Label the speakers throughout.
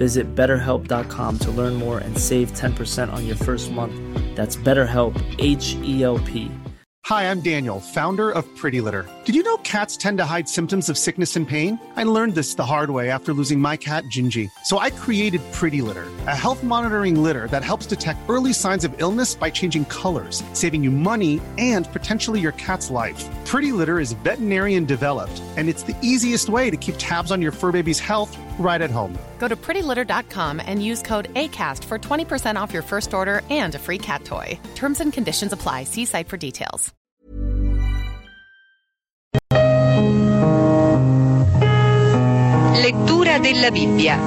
Speaker 1: Visit betterhelp.com to learn more and save 10% on your first month. That's BetterHelp, H E L P.
Speaker 2: Hi, I'm Daniel, founder of Pretty Litter. Did you know cats tend to hide symptoms of sickness and pain? I learned this the hard way after losing my cat, Gingy. So I created Pretty Litter, a health monitoring litter that helps detect early signs of illness by changing colors, saving you money and potentially your cat's life. Pretty Litter is veterinarian developed, and it's the easiest way to keep tabs on your fur baby's health right at home.
Speaker 3: Go to prettylitter.com and use code ACAST for 20% off your first order and a free cat toy. Terms and conditions apply. See site for details.
Speaker 4: Lettura della Bibbia.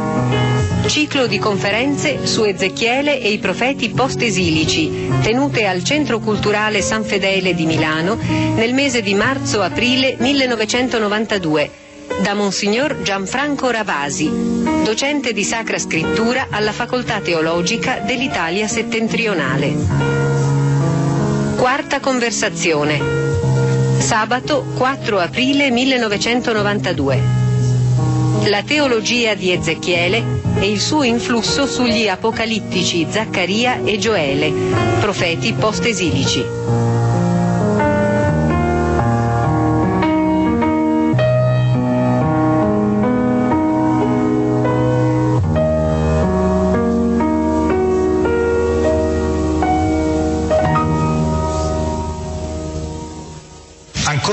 Speaker 4: Ciclo di conferenze su Ezechiele e i profeti post-esilici, tenute al Centro Culturale San Fedele di Milano nel mese di marzo-aprile 1992 da Monsignor Gianfranco Ravasi, docente di Sacra Scrittura alla Facoltà Teologica dell'Italia Settentrionale. Quarta conversazione. Sabato 4 aprile 1992. La teologia di Ezechiele e il suo influsso sugli apocalittici Zaccaria e Gioele, profeti post-esilici.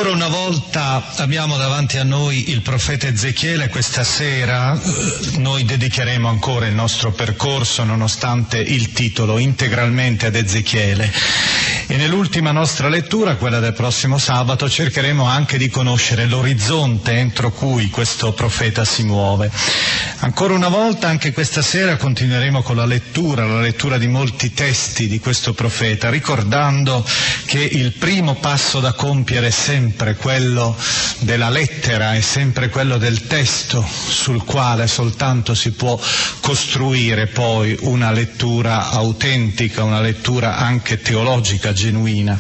Speaker 5: Ancora una volta abbiamo davanti a noi il profeta Ezechiele, questa sera eh, noi dedicheremo ancora il nostro percorso nonostante il titolo integralmente ad Ezechiele e nell'ultima nostra lettura, quella del prossimo sabato, cercheremo anche di conoscere l'orizzonte entro cui questo profeta si muove. Ancora una volta, anche questa sera, continueremo con la lettura, la lettura di molti testi di questo profeta, ricordando che il primo passo da compiere è sempre quello della lettera, è sempre quello del testo sul quale soltanto si può costruire poi una lettura autentica, una lettura anche teologica, genuina.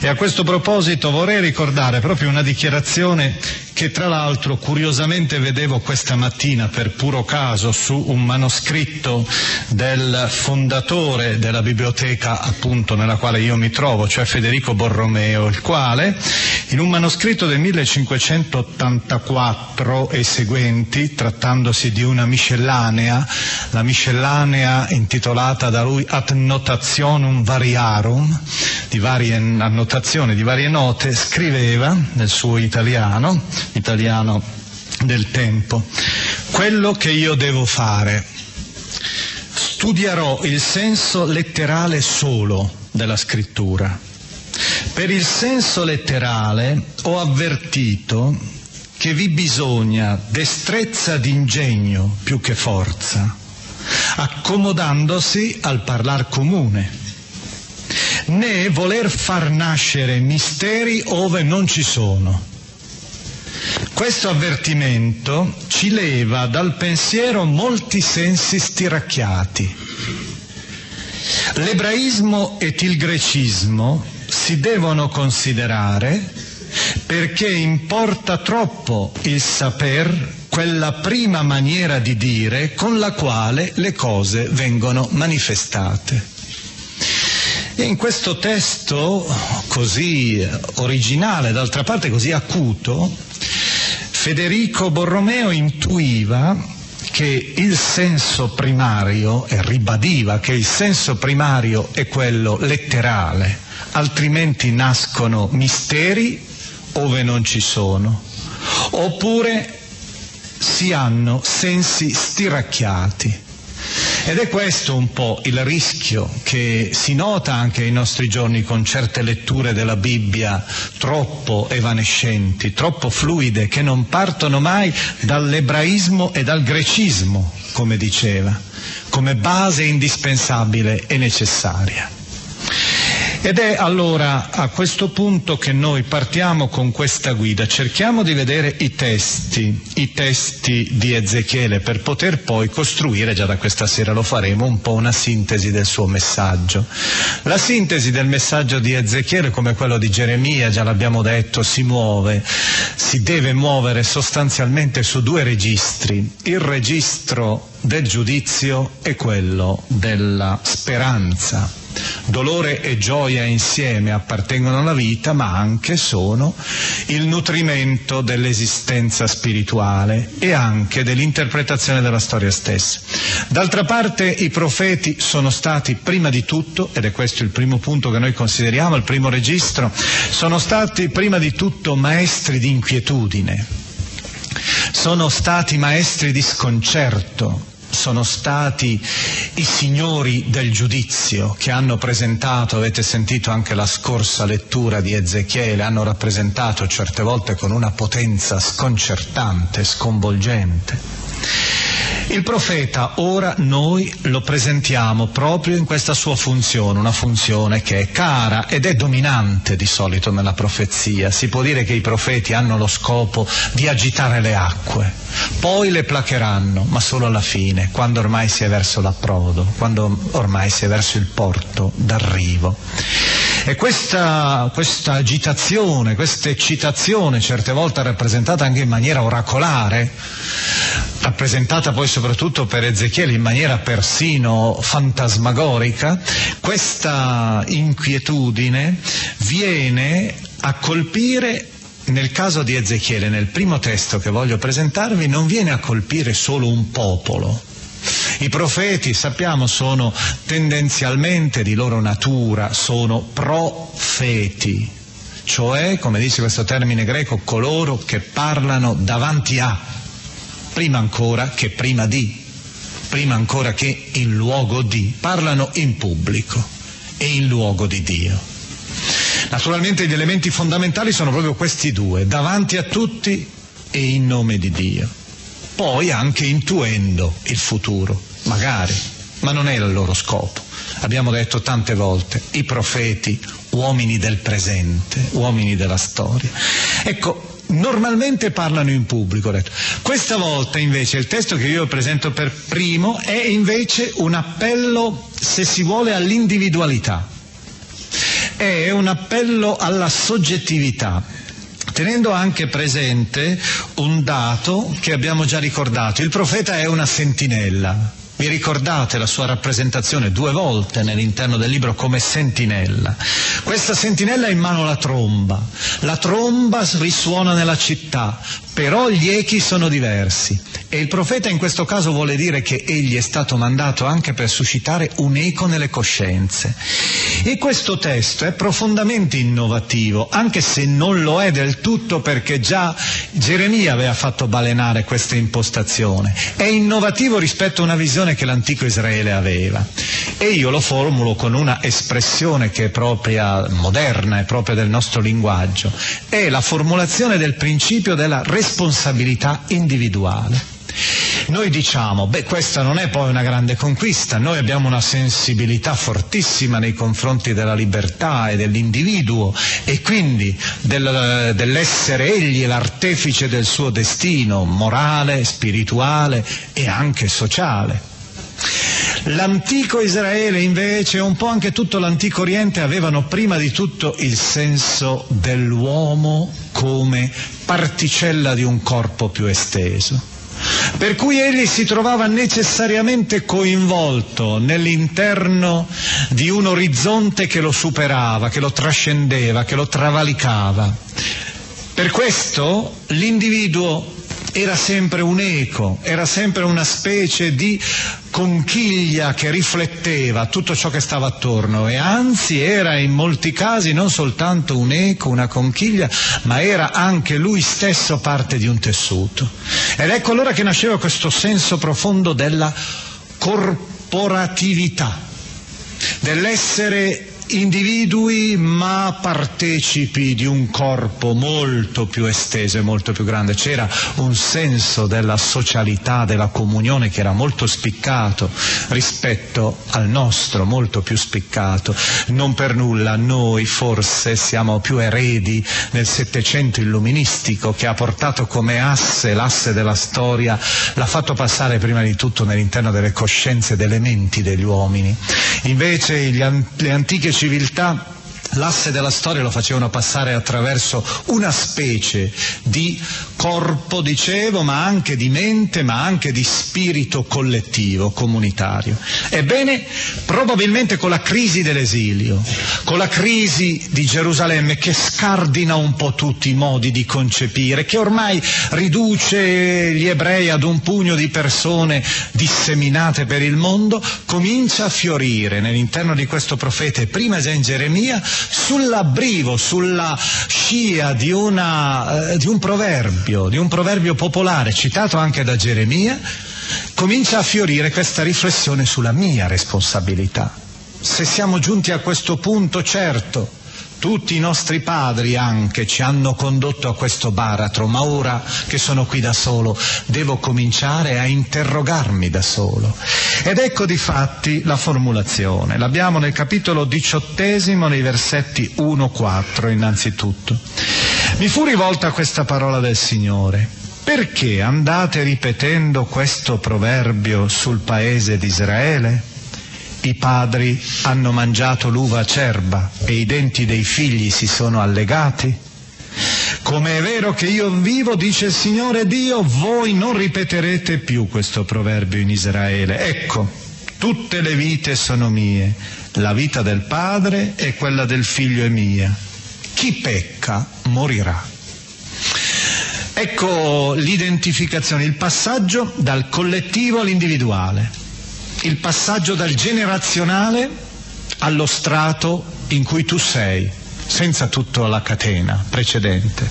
Speaker 5: E a questo proposito vorrei ricordare proprio una dichiarazione che tra l'altro curiosamente vedevo questa mattina per puro caso su un manoscritto del fondatore della biblioteca appunto nella quale io mi trovo, cioè Federico Borromeo, il quale in un manoscritto del 1584 e seguenti, trattandosi di una miscellanea, la miscellanea intitolata da lui Ad Notationum Variarum, di varie annotazioni, di varie note, scriveva nel suo italiano, italiano del tempo, quello che io devo fare. Studierò il senso letterale solo della scrittura. Per il senso letterale ho avvertito che vi bisogna destrezza d'ingegno più che forza, accomodandosi al parlar comune, né voler far nascere misteri ove non ci sono. Questo avvertimento ci leva dal pensiero molti sensi stiracchiati. L'ebraismo ed il grecismo si devono considerare perché importa troppo il saper quella prima maniera di dire con la quale le cose vengono manifestate. E in questo testo così originale, d'altra parte così acuto, Federico Borromeo intuiva che il senso primario, e ribadiva che il senso primario è quello letterale, altrimenti nascono misteri ove non ci sono, oppure si hanno sensi stiracchiati. Ed è questo un po' il rischio che si nota anche ai nostri giorni con certe letture della Bibbia troppo evanescenti, troppo fluide, che non partono mai dall'ebraismo e dal grecismo, come diceva, come base indispensabile e necessaria. Ed è allora a questo punto che noi partiamo con questa guida, cerchiamo di vedere i testi, i testi di Ezechiele per poter poi costruire, già da questa sera lo faremo, un po' una sintesi del suo messaggio. La sintesi del messaggio di Ezechiele, come quello di Geremia, già l'abbiamo detto, si muove, si deve muovere sostanzialmente su due registri, il registro del giudizio e quello della speranza. Dolore e gioia insieme appartengono alla vita, ma anche sono il nutrimento dell'esistenza spirituale e anche dell'interpretazione della storia stessa. D'altra parte i profeti sono stati prima di tutto, ed è questo il primo punto che noi consideriamo, il primo registro, sono stati prima di tutto maestri di inquietudine, sono stati maestri di sconcerto, sono stati i signori del giudizio che hanno presentato, avete sentito anche la scorsa lettura di Ezechiele, hanno rappresentato certe volte con una potenza sconcertante, sconvolgente. Il profeta ora noi lo presentiamo proprio in questa sua funzione, una funzione che è cara ed è dominante di solito nella profezia. Si può dire che i profeti hanno lo scopo di agitare le acque, poi le placheranno, ma solo alla fine, quando ormai si è verso l'approdo, quando ormai si è verso il porto d'arrivo. E questa, questa agitazione, questa eccitazione, certe volte rappresentata anche in maniera oracolare, rappresentata poi soprattutto per Ezechiele in maniera persino fantasmagorica, questa inquietudine viene a colpire nel caso di Ezechiele, nel primo testo che voglio presentarvi, non viene a colpire solo un popolo. I profeti, sappiamo, sono tendenzialmente di loro natura, sono profeti, cioè, come dice questo termine greco, coloro che parlano davanti a, prima ancora che prima di, prima ancora che in luogo di, parlano in pubblico e in luogo di Dio. Naturalmente gli elementi fondamentali sono proprio questi due, davanti a tutti e in nome di Dio. Poi anche intuendo il futuro, magari, ma non è il loro scopo. Abbiamo detto tante volte, i profeti, uomini del presente, uomini della storia. Ecco, normalmente parlano in pubblico. Detto. Questa volta invece il testo che io presento per primo è invece un appello, se si vuole, all'individualità. È un appello alla soggettività, tenendo anche presente un dato che abbiamo già ricordato. Il profeta è una sentinella. Vi ricordate la sua rappresentazione due volte nell'interno del libro come sentinella? Questa sentinella ha in mano la tromba. La tromba risuona nella città, però gli echi sono diversi. E il profeta in questo caso vuole dire che egli è stato mandato anche per suscitare un eco nelle coscienze. E questo testo è profondamente innovativo, anche se non lo è del tutto perché già Geremia aveva fatto balenare questa impostazione. È innovativo rispetto a una visione che l'antico Israele aveva. E io lo formulo con una espressione che è propria, moderna, è propria del nostro linguaggio. È la formulazione del principio della responsabilità individuale. Noi diciamo, beh, questa non è poi una grande conquista, noi abbiamo una sensibilità fortissima nei confronti della libertà e dell'individuo e quindi del, dell'essere egli l'artefice del suo destino morale, spirituale e anche sociale. L'antico Israele invece, un po' anche tutto l'antico Oriente, avevano prima di tutto il senso dell'uomo come particella di un corpo più esteso per cui egli si trovava necessariamente coinvolto nell'interno di un orizzonte che lo superava, che lo trascendeva, che lo travalicava. Per questo l'individuo era sempre un eco, era sempre una specie di conchiglia che rifletteva tutto ciò che stava attorno e anzi era in molti casi non soltanto un eco, una conchiglia, ma era anche lui stesso parte di un tessuto. Ed ecco allora che nasceva questo senso profondo della corporatività, dell'essere individui ma partecipi di un corpo molto più esteso e molto più grande. C'era un senso della socialità, della comunione che era molto spiccato rispetto al nostro, molto più spiccato. Non per nulla noi forse siamo più eredi nel Settecento illuministico che ha portato come asse, l'asse della storia, l'ha fatto passare prima di tutto nell'interno delle coscienze, delle menti degli uomini. Invece gli, le antiche civiltà l'asse della storia lo facevano passare attraverso una specie di corpo, dicevo, ma anche di mente, ma anche di spirito collettivo, comunitario. Ebbene, probabilmente con la crisi dell'esilio, con la crisi di Gerusalemme che scardina un po' tutti i modi di concepire, che ormai riduce gli ebrei ad un pugno di persone disseminate per il mondo, comincia a fiorire nell'interno di questo profeta e prima già in Geremia sull'abbrivo, sulla scia di, una, eh, di un proverbio, di un proverbio popolare citato anche da Geremia, comincia a fiorire questa riflessione sulla mia responsabilità. Se siamo giunti a questo punto, certo, tutti i nostri padri anche ci hanno condotto a questo baratro, ma ora che sono qui da solo devo cominciare a interrogarmi da solo. Ed ecco di fatti la formulazione. L'abbiamo nel capitolo diciottesimo, nei versetti 1-4 innanzitutto. Mi fu rivolta questa parola del Signore. Perché andate ripetendo questo proverbio sul paese di Israele? I padri hanno mangiato l'uva acerba e i denti dei figli si sono allegati? Come è vero che io vivo, dice il Signore Dio, voi non ripeterete più questo proverbio in Israele. Ecco, tutte le vite sono mie, la vita del padre e quella del figlio è mia. Chi pecca morirà. Ecco l'identificazione, il passaggio dal collettivo all'individuale il passaggio dal generazionale allo strato in cui tu sei, senza tutta la catena precedente.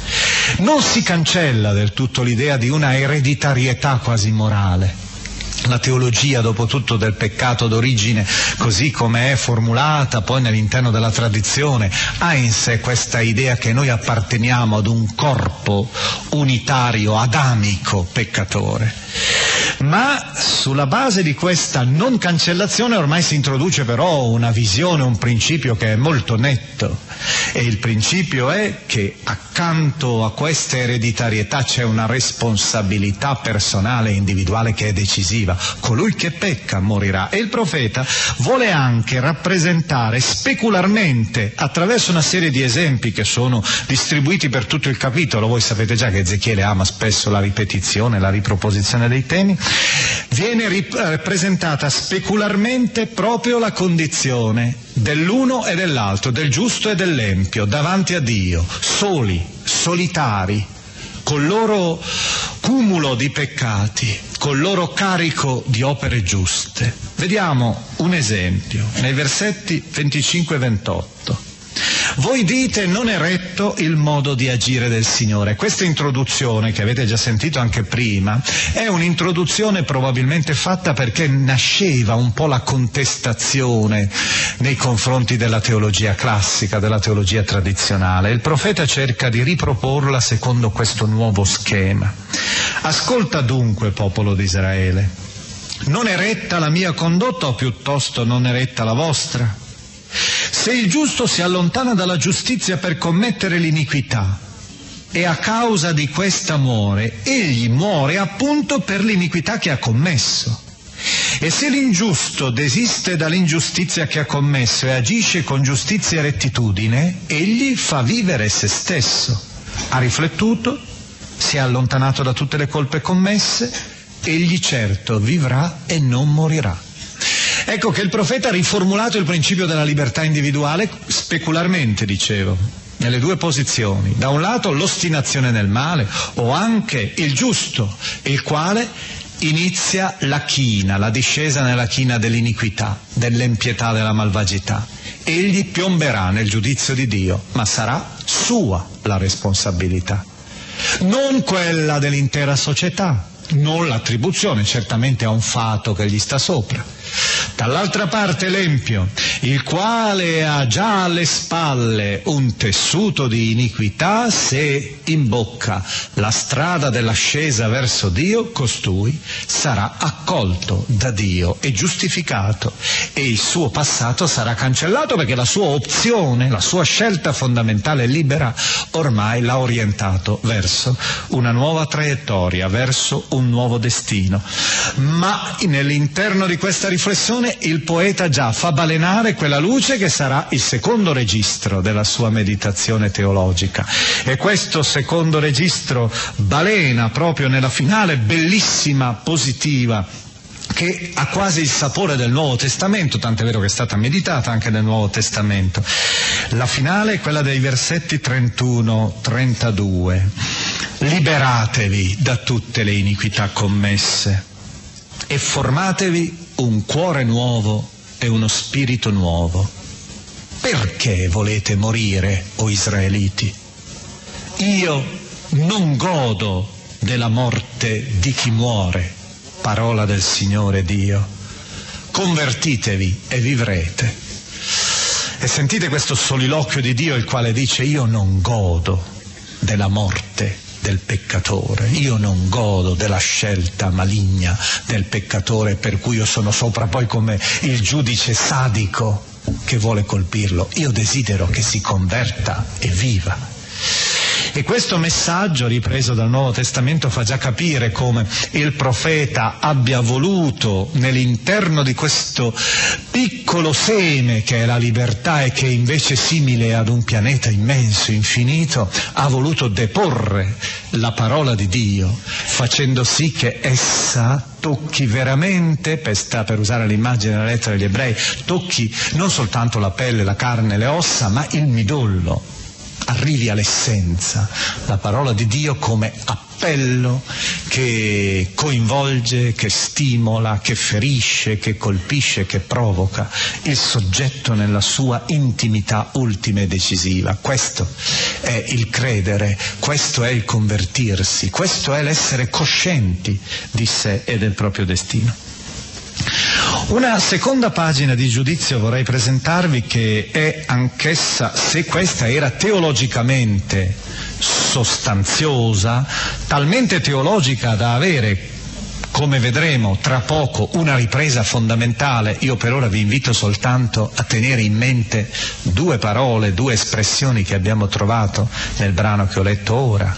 Speaker 5: Non si cancella del tutto l'idea di una ereditarietà quasi morale. La teologia, dopo tutto, del peccato d'origine, così come è formulata poi nell'interno della tradizione, ha in sé questa idea che noi apparteniamo ad un corpo unitario, adamico, peccatore. Ma sulla base di questa non cancellazione ormai si introduce però una visione, un principio che è molto netto e il principio è che accanto a questa ereditarietà c'è una responsabilità personale e individuale che è decisiva. Colui che pecca morirà e il profeta vuole anche rappresentare specularmente attraverso una serie di esempi che sono distribuiti per tutto il capitolo. Voi sapete già che Ezechiele ama spesso la ripetizione, la riproposizione dei temi viene rappresentata specularmente proprio la condizione dell'uno e dell'altro, del giusto e dell'empio, davanti a Dio, soli, solitari, col loro cumulo di peccati, col loro carico di opere giuste. Vediamo un esempio nei versetti 25 e 28. Voi dite non è retto il modo di agire del Signore. Questa introduzione, che avete già sentito anche prima, è un'introduzione probabilmente fatta perché nasceva un po' la contestazione nei confronti della teologia classica, della teologia tradizionale. Il profeta cerca di riproporla secondo questo nuovo schema. Ascolta dunque, popolo di Israele. Non è retta la mia condotta o piuttosto non è retta la vostra? Se il giusto si allontana dalla giustizia per commettere l'iniquità e a causa di questa muore, egli muore appunto per l'iniquità che ha commesso. E se l'ingiusto desiste dall'ingiustizia che ha commesso e agisce con giustizia e rettitudine, egli fa vivere se stesso. Ha riflettuto, si è allontanato da tutte le colpe commesse, egli certo vivrà e non morirà. Ecco che il profeta ha riformulato il principio della libertà individuale specularmente, dicevo, nelle due posizioni. Da un lato l'ostinazione nel male o anche il giusto, il quale inizia la china, la discesa nella china dell'iniquità, dell'empietà, della malvagità. Egli piomberà nel giudizio di Dio, ma sarà sua la responsabilità, non quella dell'intera società, non l'attribuzione certamente a un fato che gli sta sopra Dall'altra parte l'empio, il quale ha già alle spalle un tessuto di iniquità, se imbocca la strada dell'ascesa verso Dio, costui sarà accolto da Dio e giustificato e il suo passato sarà cancellato perché la sua opzione, la sua scelta fondamentale e libera ormai l'ha orientato verso una nuova traiettoria, verso un nuovo destino. Ma nell'interno di questa riflessione il poeta già fa balenare quella luce che sarà il secondo registro della sua meditazione teologica. E questo secondo registro balena proprio nella finale bellissima, positiva che ha quasi il sapore del Nuovo Testamento, tant'è vero che è stata meditata anche nel Nuovo Testamento. La finale è quella dei versetti 31-32. Liberatevi da tutte le iniquità commesse e formatevi un cuore nuovo e uno spirito nuovo. Perché volete morire, o israeliti? Io non godo della morte di chi muore, parola del Signore Dio. Convertitevi e vivrete. E sentite questo soliloquio di Dio il quale dice io non godo della morte del peccatore. Io non godo della scelta maligna del peccatore per cui io sono sopra poi come il giudice sadico che vuole colpirlo. Io desidero che si converta e viva. E questo messaggio ripreso dal Nuovo Testamento fa già capire come il profeta abbia voluto nell'interno di questo piccolo seme che è la libertà e che invece è simile ad un pianeta immenso, infinito, ha voluto deporre la parola di Dio facendo sì che essa tocchi veramente, per, per usare l'immagine della lettera degli ebrei, tocchi non soltanto la pelle, la carne, le ossa, ma il midollo arrivi all'essenza, la parola di Dio come appello che coinvolge, che stimola, che ferisce, che colpisce, che provoca il soggetto nella sua intimità ultima e decisiva. Questo è il credere, questo è il convertirsi, questo è l'essere coscienti di sé e del proprio destino. Una seconda pagina di giudizio vorrei presentarvi che è anch'essa, se questa era teologicamente sostanziosa, talmente teologica da avere come vedremo tra poco una ripresa fondamentale, io per ora vi invito soltanto a tenere in mente due parole, due espressioni che abbiamo trovato nel brano che ho letto ora.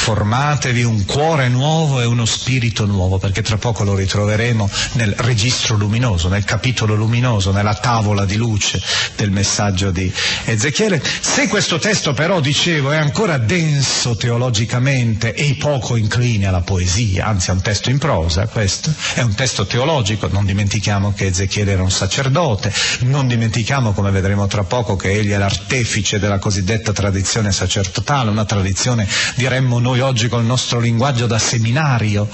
Speaker 5: Formatevi un cuore nuovo e uno spirito nuovo, perché tra poco lo ritroveremo nel registro luminoso, nel capitolo luminoso, nella tavola di luce del messaggio di Ezechiele. Se questo testo però, dicevo, è ancora denso teologicamente e poco incline alla poesia, anzi è un testo in prosa questo, è un testo teologico, non dimentichiamo che Ezechiele era un sacerdote, non dimentichiamo, come vedremo tra poco, che egli è l'artefice della cosiddetta tradizione sacerdotale, una tradizione, diremmo noi oggi col nostro linguaggio, da seminario,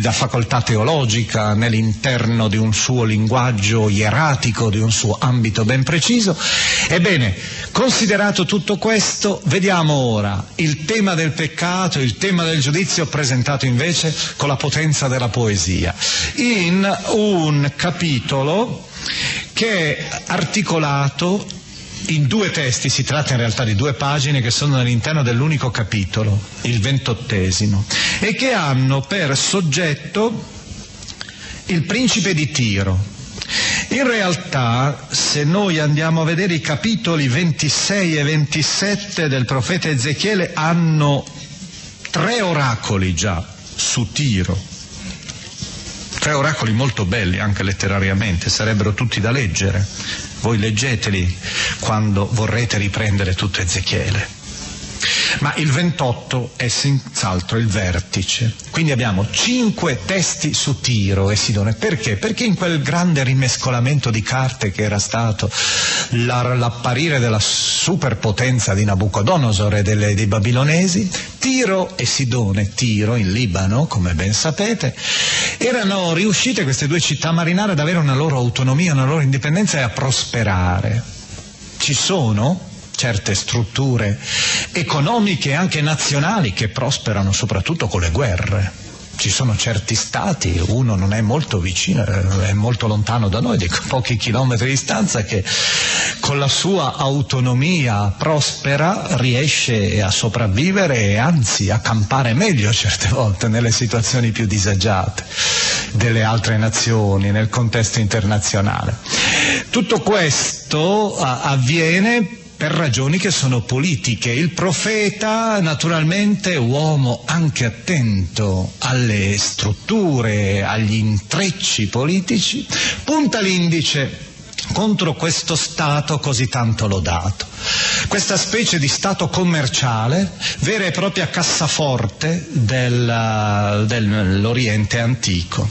Speaker 5: da facoltà teologica, nell'interno di un suo linguaggio ieratico, di un suo ambito ben preciso. Ebbene, considerato tutto questo, vediamo ora il tema del peccato, il tema del giudizio presentato invece con la potenza della poesia, in un capitolo che è articolato in due testi, si tratta in realtà di due pagine che sono all'interno dell'unico capitolo, il ventottesimo, e che hanno per soggetto il principe di Tiro. In realtà, se noi andiamo a vedere i capitoli 26 e 27 del profeta Ezechiele, hanno tre oracoli già su Tiro, tre oracoli molto belli anche letterariamente, sarebbero tutti da leggere. Voi leggeteli quando vorrete riprendere tutto Ezechiele. Ma il 28 è senz'altro il vertice. Quindi abbiamo cinque testi su Tiro e Sidone. Perché? Perché in quel grande rimescolamento di carte che era stato l'apparire della superpotenza di Nabucodonosor e delle, dei babilonesi, Tiro e Sidone, Tiro in Libano, come ben sapete, erano riuscite queste due città marinare ad avere una loro autonomia, una loro indipendenza e a prosperare. Ci sono certe strutture economiche e anche nazionali che prosperano soprattutto con le guerre ci sono certi stati, uno non è molto vicino, è molto lontano da noi, di pochi chilometri di distanza, che con la sua autonomia prospera riesce a sopravvivere e anzi a campare meglio certe volte nelle situazioni più disagiate delle altre nazioni, nel contesto internazionale. Tutto questo avviene per ragioni che sono politiche. Il profeta, naturalmente, uomo anche attento alle strutture, agli intrecci politici, punta l'indice contro questo Stato così tanto lodato. Questa specie di Stato commerciale, vera e propria cassaforte del, dell'Oriente antico.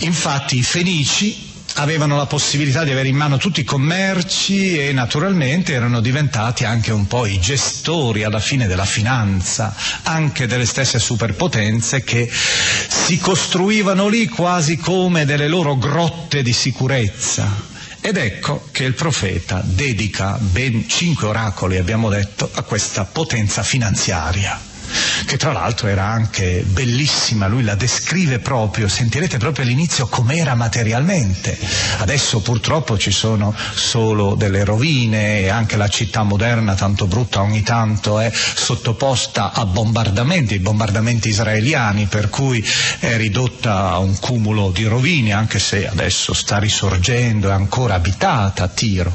Speaker 5: Infatti i Fenici avevano la possibilità di avere in mano tutti i commerci e naturalmente erano diventati anche un po' i gestori alla fine della finanza, anche delle stesse superpotenze che si costruivano lì quasi come delle loro grotte di sicurezza. Ed ecco che il profeta dedica ben cinque oracoli, abbiamo detto, a questa potenza finanziaria che tra l'altro era anche bellissima, lui la descrive proprio, sentirete proprio all'inizio com'era materialmente. Adesso purtroppo ci sono solo delle rovine e anche la città moderna, tanto brutta ogni tanto, è sottoposta a bombardamenti, bombardamenti israeliani, per cui è ridotta a un cumulo di rovine, anche se adesso sta risorgendo, è ancora abitata a Tiro.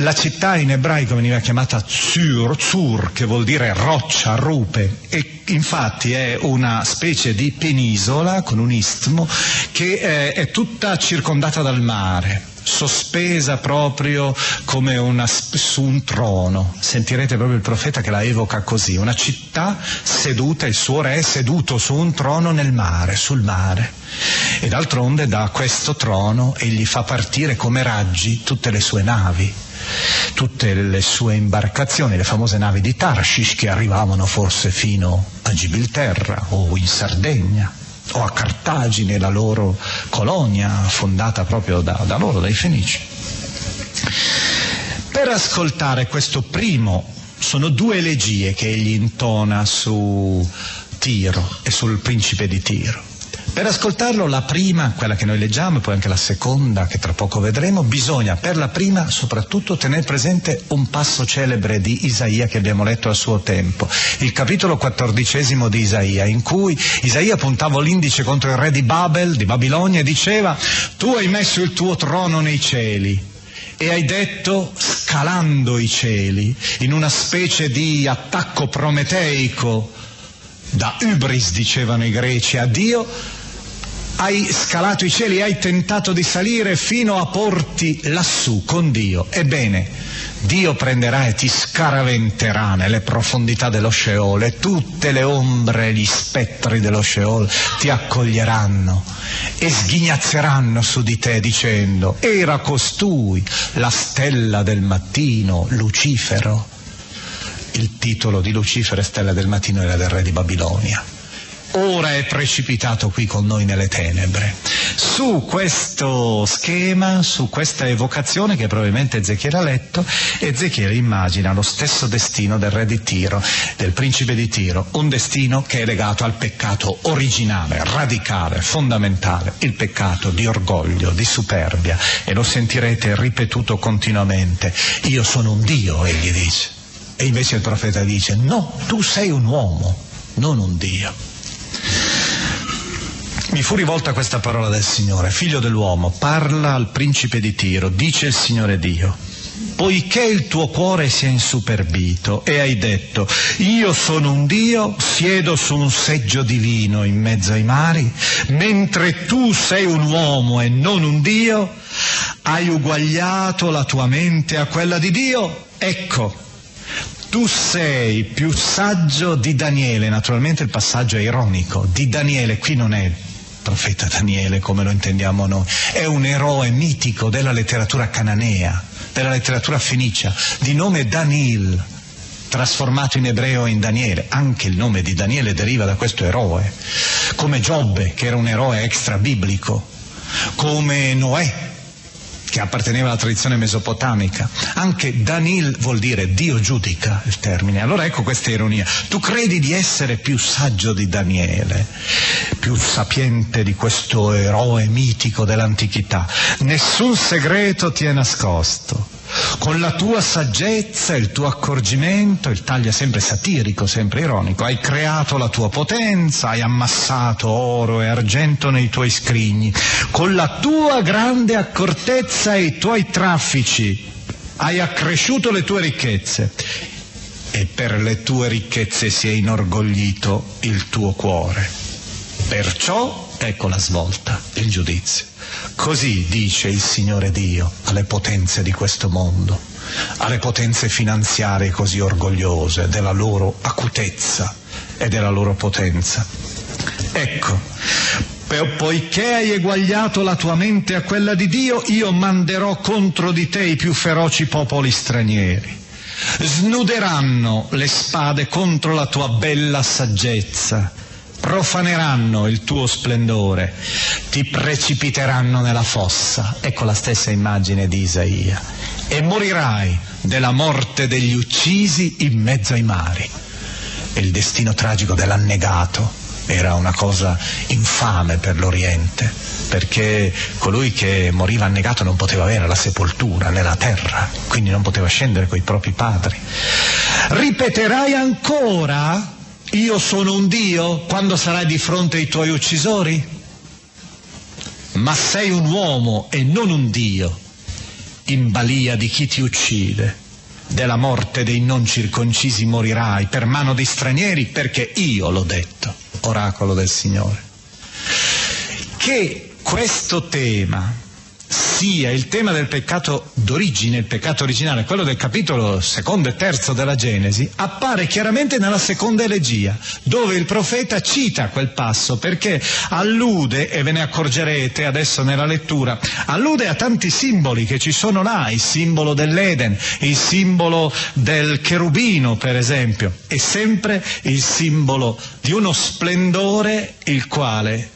Speaker 5: La città in ebraico veniva chiamata Zur, Zur che vuol dire roccia, rupe, e infatti è una specie di penisola con un istmo che è, è tutta circondata dal mare sospesa proprio come una, su un trono. Sentirete proprio il profeta che la evoca così, una città seduta, il suo re seduto su un trono nel mare, sul mare. E d'altronde da questo trono egli fa partire come raggi tutte le sue navi tutte le sue imbarcazioni, le famose navi di Tarshish che arrivavano forse fino a Gibilterra o in Sardegna o a Cartagine, la loro colonia fondata proprio da, da loro, dai Fenici. Per ascoltare questo primo, sono due elegie che egli intona su Tiro e sul principe di Tiro. Per ascoltarlo la prima, quella che noi leggiamo, e poi anche la seconda, che tra poco vedremo, bisogna per la prima soprattutto tenere presente un passo celebre di Isaia che abbiamo letto a suo tempo, il capitolo quattordicesimo di Isaia, in cui Isaia puntava l'indice contro il re di Babel, di Babilonia, e diceva tu hai messo il tuo trono nei cieli e hai detto, scalando i cieli, in una specie di attacco prometeico, da ubris dicevano i greci, a Dio, hai scalato i cieli, hai tentato di salire fino a porti lassù con Dio. Ebbene, Dio prenderà e ti scaraventerà nelle profondità dello Sheol e tutte le ombre gli spettri dello Sheol ti accoglieranno e sghignazzeranno su di te dicendo era costui la stella del mattino, Lucifero. Il titolo di Lucifero e stella del mattino era del re di Babilonia ora è precipitato qui con noi nelle tenebre. Su questo schema, su questa evocazione che probabilmente Ezechiele ha letto, Ezechiele immagina lo stesso destino del re di Tiro, del principe di Tiro, un destino che è legato al peccato originale, radicale, fondamentale, il peccato di orgoglio, di superbia, e lo sentirete ripetuto continuamente. Io sono un Dio, egli dice. E invece il profeta dice, no, tu sei un uomo, non un Dio. Mi fu rivolta questa parola del Signore, figlio dell'uomo, parla al principe di Tiro, dice il Signore Dio. Poiché il tuo cuore si è insuperbito e hai detto, io sono un Dio, siedo su un seggio divino in mezzo ai mari, mentre tu sei un uomo e non un Dio, hai uguagliato la tua mente a quella di Dio, ecco, tu sei più saggio di Daniele, naturalmente il passaggio è ironico, di Daniele, qui non è profeta Daniele come lo intendiamo noi, è un eroe mitico della letteratura cananea, della letteratura fenicia, di nome Danil, trasformato in ebreo in Daniele. Anche il nome di Daniele deriva da questo eroe, come Giobbe, che era un eroe extra biblico, come Noè, che apparteneva alla tradizione mesopotamica. Anche Danil vuol dire Dio giudica il termine. Allora ecco questa ironia. Tu credi di essere più saggio di Daniele, più sapiente di questo eroe mitico dell'antichità. Nessun segreto ti è nascosto con la tua saggezza, il tuo accorgimento, il taglio è sempre satirico, sempre ironico, hai creato la tua potenza, hai ammassato oro e argento nei tuoi scrigni, con la tua grande accortezza e i tuoi traffici hai accresciuto le tue ricchezze. E per le tue ricchezze si è inorgoglito il tuo cuore. Perciò ecco la svolta, il giudizio. Così dice il Signore Dio alle potenze di questo mondo, alle potenze finanziarie così orgogliose della loro acutezza e della loro potenza. Ecco, poiché hai eguagliato la tua mente a quella di Dio, io manderò contro di te i più feroci popoli stranieri. Snuderanno le spade contro la tua bella saggezza profaneranno il tuo splendore, ti precipiteranno nella fossa. Ecco la stessa immagine di Isaia. E morirai della morte degli uccisi in mezzo ai mari. E il destino tragico dell'annegato era una cosa infame per l'Oriente, perché colui che moriva annegato non poteva avere la sepoltura nella terra, quindi non poteva scendere coi propri padri. Ripeterai ancora io sono un Dio quando sarai di fronte ai tuoi uccisori? Ma sei un uomo e non un Dio, in balia di chi ti uccide. Della morte dei non circoncisi morirai per mano dei stranieri perché io l'ho detto, oracolo del Signore. Che questo tema sia il tema del peccato d'origine, il peccato originale, quello del capitolo secondo e terzo della Genesi, appare chiaramente nella seconda elegia, dove il profeta cita quel passo perché allude, e ve ne accorgerete adesso nella lettura, allude a tanti simboli che ci sono là, il simbolo dell'Eden, il simbolo del cherubino per esempio, e sempre il simbolo di uno splendore il quale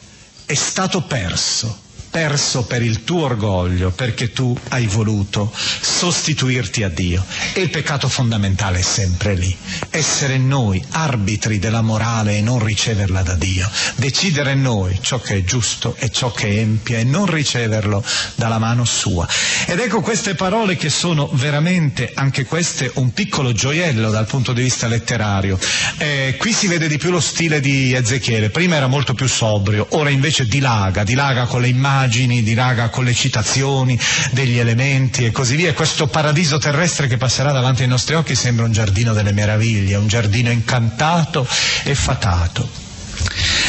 Speaker 5: è stato perso perso per il tuo orgoglio, perché tu hai voluto sostituirti a Dio. E il peccato fondamentale è sempre lì, essere noi arbitri della morale e non riceverla da Dio, decidere noi ciò che è giusto e ciò che è empia e non riceverlo dalla mano sua. Ed ecco queste parole che sono veramente anche queste un piccolo gioiello dal punto di vista letterario. Eh, qui si vede di più lo stile di Ezechiele, prima era molto più sobrio, ora invece dilaga, dilaga con le immagini immagini, dilaga con le citazioni degli elementi e così via. Questo paradiso terrestre che passerà davanti ai nostri occhi sembra un giardino delle meraviglie, un giardino incantato e fatato.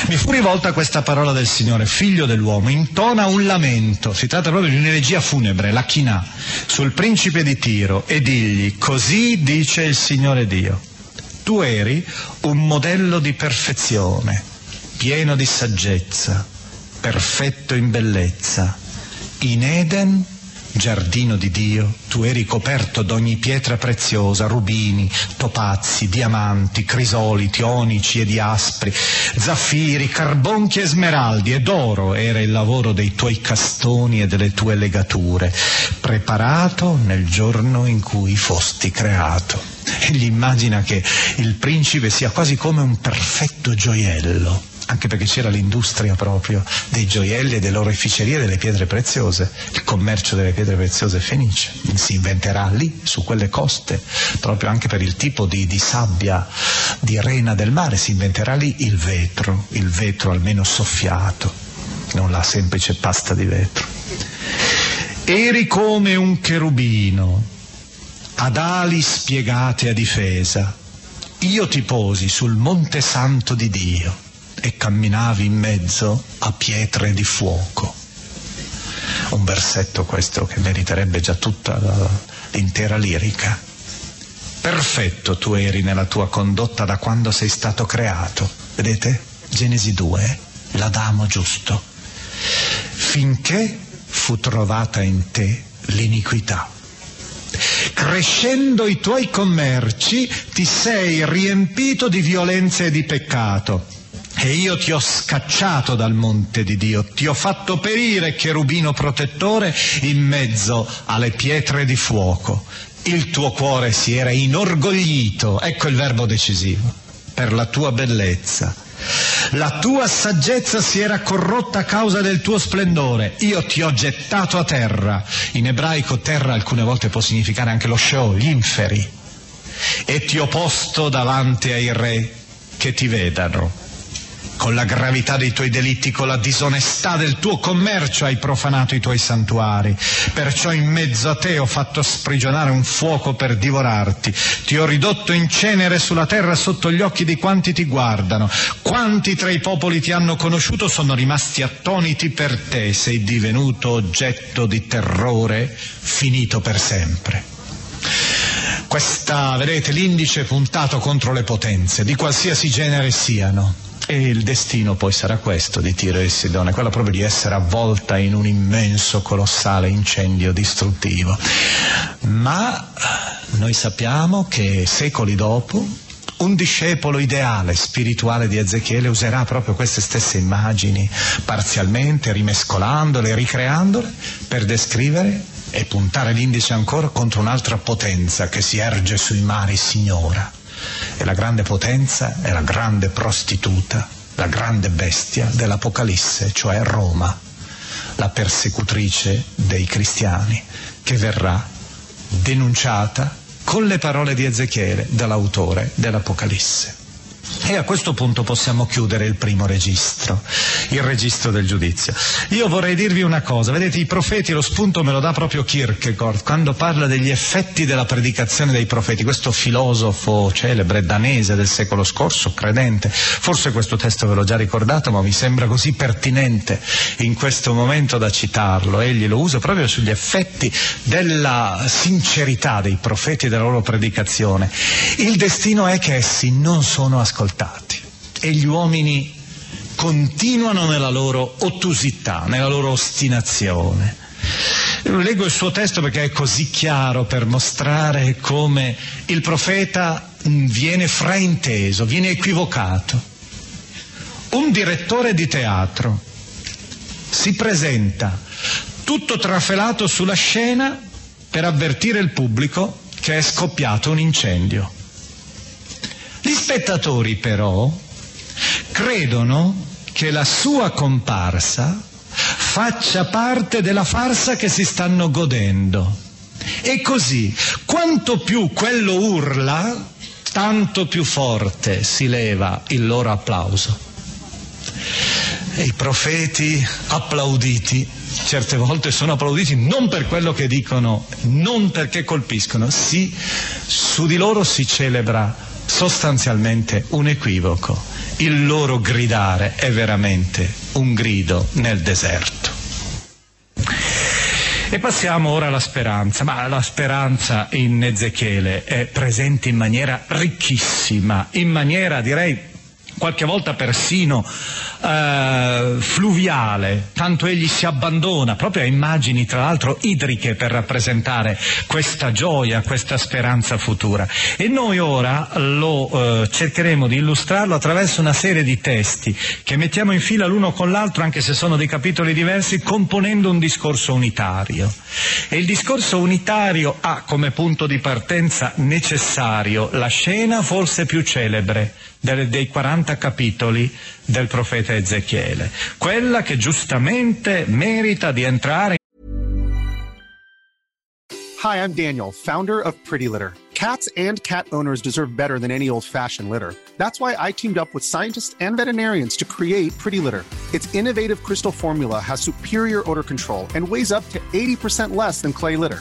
Speaker 5: Mi fu rivolta questa parola del Signore, figlio dell'uomo, intona un lamento, si tratta proprio di un'elegia funebre, la chinà, sul principe di Tiro e digli, così dice il Signore Dio, tu eri un modello di perfezione, pieno di saggezza, perfetto in bellezza. In Eden, giardino di Dio, tu eri coperto d'ogni pietra preziosa, rubini, topazzi, diamanti, crisoliti, onici e diaspri, zaffiri, carbonchi e smeraldi, ed oro era il lavoro dei tuoi castoni e delle tue legature, preparato nel giorno in cui fosti creato. Egli immagina che il principe sia quasi come un perfetto gioiello anche perché c'era l'industria proprio dei gioielli e delle oreficerie delle pietre preziose, il commercio delle pietre preziose fenice, si inventerà lì, su quelle coste, proprio anche per il tipo di, di sabbia, di rena del mare, si inventerà lì il vetro, il vetro almeno soffiato, non la semplice pasta di vetro. Eri come un cherubino, ad ali spiegate a difesa, io ti posi sul monte santo di Dio e camminavi in mezzo a pietre di fuoco. Un versetto questo che meriterebbe già tutta l'intera lirica. Perfetto tu eri nella tua condotta da quando sei stato creato. Vedete? Genesi 2, l'Adamo giusto. Finché fu trovata in te l'iniquità. Crescendo i tuoi commerci ti sei riempito di violenza e di peccato. E io ti ho scacciato dal monte di Dio, ti ho fatto perire, cherubino protettore, in mezzo alle pietre di fuoco. Il tuo cuore si era inorgoglito, ecco il verbo decisivo, per la tua bellezza. La tua saggezza si era corrotta a causa del tuo splendore. Io ti ho gettato a terra. In ebraico terra alcune volte può significare anche lo show, gli inferi. E ti ho posto davanti ai re che ti vedano con la gravità dei tuoi delitti, con la disonestà del tuo commercio hai profanato i tuoi santuari. Perciò in mezzo a te ho fatto sprigionare un fuoco per divorarti. Ti ho ridotto in cenere sulla terra sotto gli occhi di quanti ti guardano. Quanti tra i popoli ti hanno conosciuto sono rimasti attoniti per te. Sei divenuto oggetto di terrore finito per sempre. Questa, vedete, l'indice puntato contro le potenze, di qualsiasi genere siano e il destino poi sarà questo di Tiro e Sidone, quello proprio di essere avvolta in un immenso, colossale incendio distruttivo. Ma noi sappiamo che secoli dopo un discepolo ideale, spirituale di Ezechiele userà proprio queste stesse immagini, parzialmente rimescolandole, ricreandole, per descrivere e puntare l'indice ancora contro un'altra potenza che si erge sui mari signora e la grande potenza è la grande prostituta, la grande bestia dell'Apocalisse, cioè Roma, la persecutrice dei cristiani, che verrà denunciata con le parole di Ezechiele dall'autore dell'Apocalisse. E a questo punto possiamo chiudere il primo registro, il registro del giudizio. Io vorrei dirvi una cosa, vedete i profeti, lo spunto me lo dà proprio Kierkegaard, quando parla degli effetti della predicazione dei profeti, questo filosofo celebre danese del secolo scorso, credente, forse questo testo ve l'ho già ricordato, ma mi sembra così pertinente in questo momento da citarlo, egli lo usa proprio sugli effetti della sincerità dei profeti e della loro predicazione. Il destino è che essi non sono ascoltati ascoltati e gli uomini continuano nella loro ottusità, nella loro ostinazione. Leggo il suo testo perché è così chiaro per mostrare come il profeta viene frainteso, viene equivocato. Un direttore di teatro si presenta tutto trafelato sulla scena per avvertire il pubblico che è scoppiato un incendio. Gli spettatori però credono che la sua comparsa faccia parte della farsa che si stanno godendo. E così, quanto più quello urla, tanto più forte si leva il loro applauso. E i profeti applauditi, certe volte sono applauditi non per quello che dicono, non perché colpiscono, sì, su di loro si celebra sostanzialmente un equivoco. Il loro gridare è veramente un grido nel deserto. E passiamo ora alla speranza, ma la speranza in Ezechiele è presente in maniera ricchissima, in maniera direi qualche volta persino eh, fluviale, tanto egli si abbandona proprio a immagini tra l'altro idriche per rappresentare questa gioia, questa speranza futura. E noi ora lo eh, cercheremo di illustrarlo attraverso una serie di testi che mettiamo in fila l'uno con l'altro, anche se sono di capitoli diversi, componendo un discorso unitario. E il discorso unitario ha come punto di partenza necessario la scena forse più celebre dei 40 capitoli del profeta Ezechiele, quella che giustamente merita di entrare.
Speaker 2: Hi, I'm Daniel, founder of Pretty Litter. Cats and cat owners deserve better than any old-fashioned litter. That's why I teamed up with scientists and veterinarians to create Pretty Litter. Its innovative crystal formula has superior odor control and weighs up to 80% less than clay litter.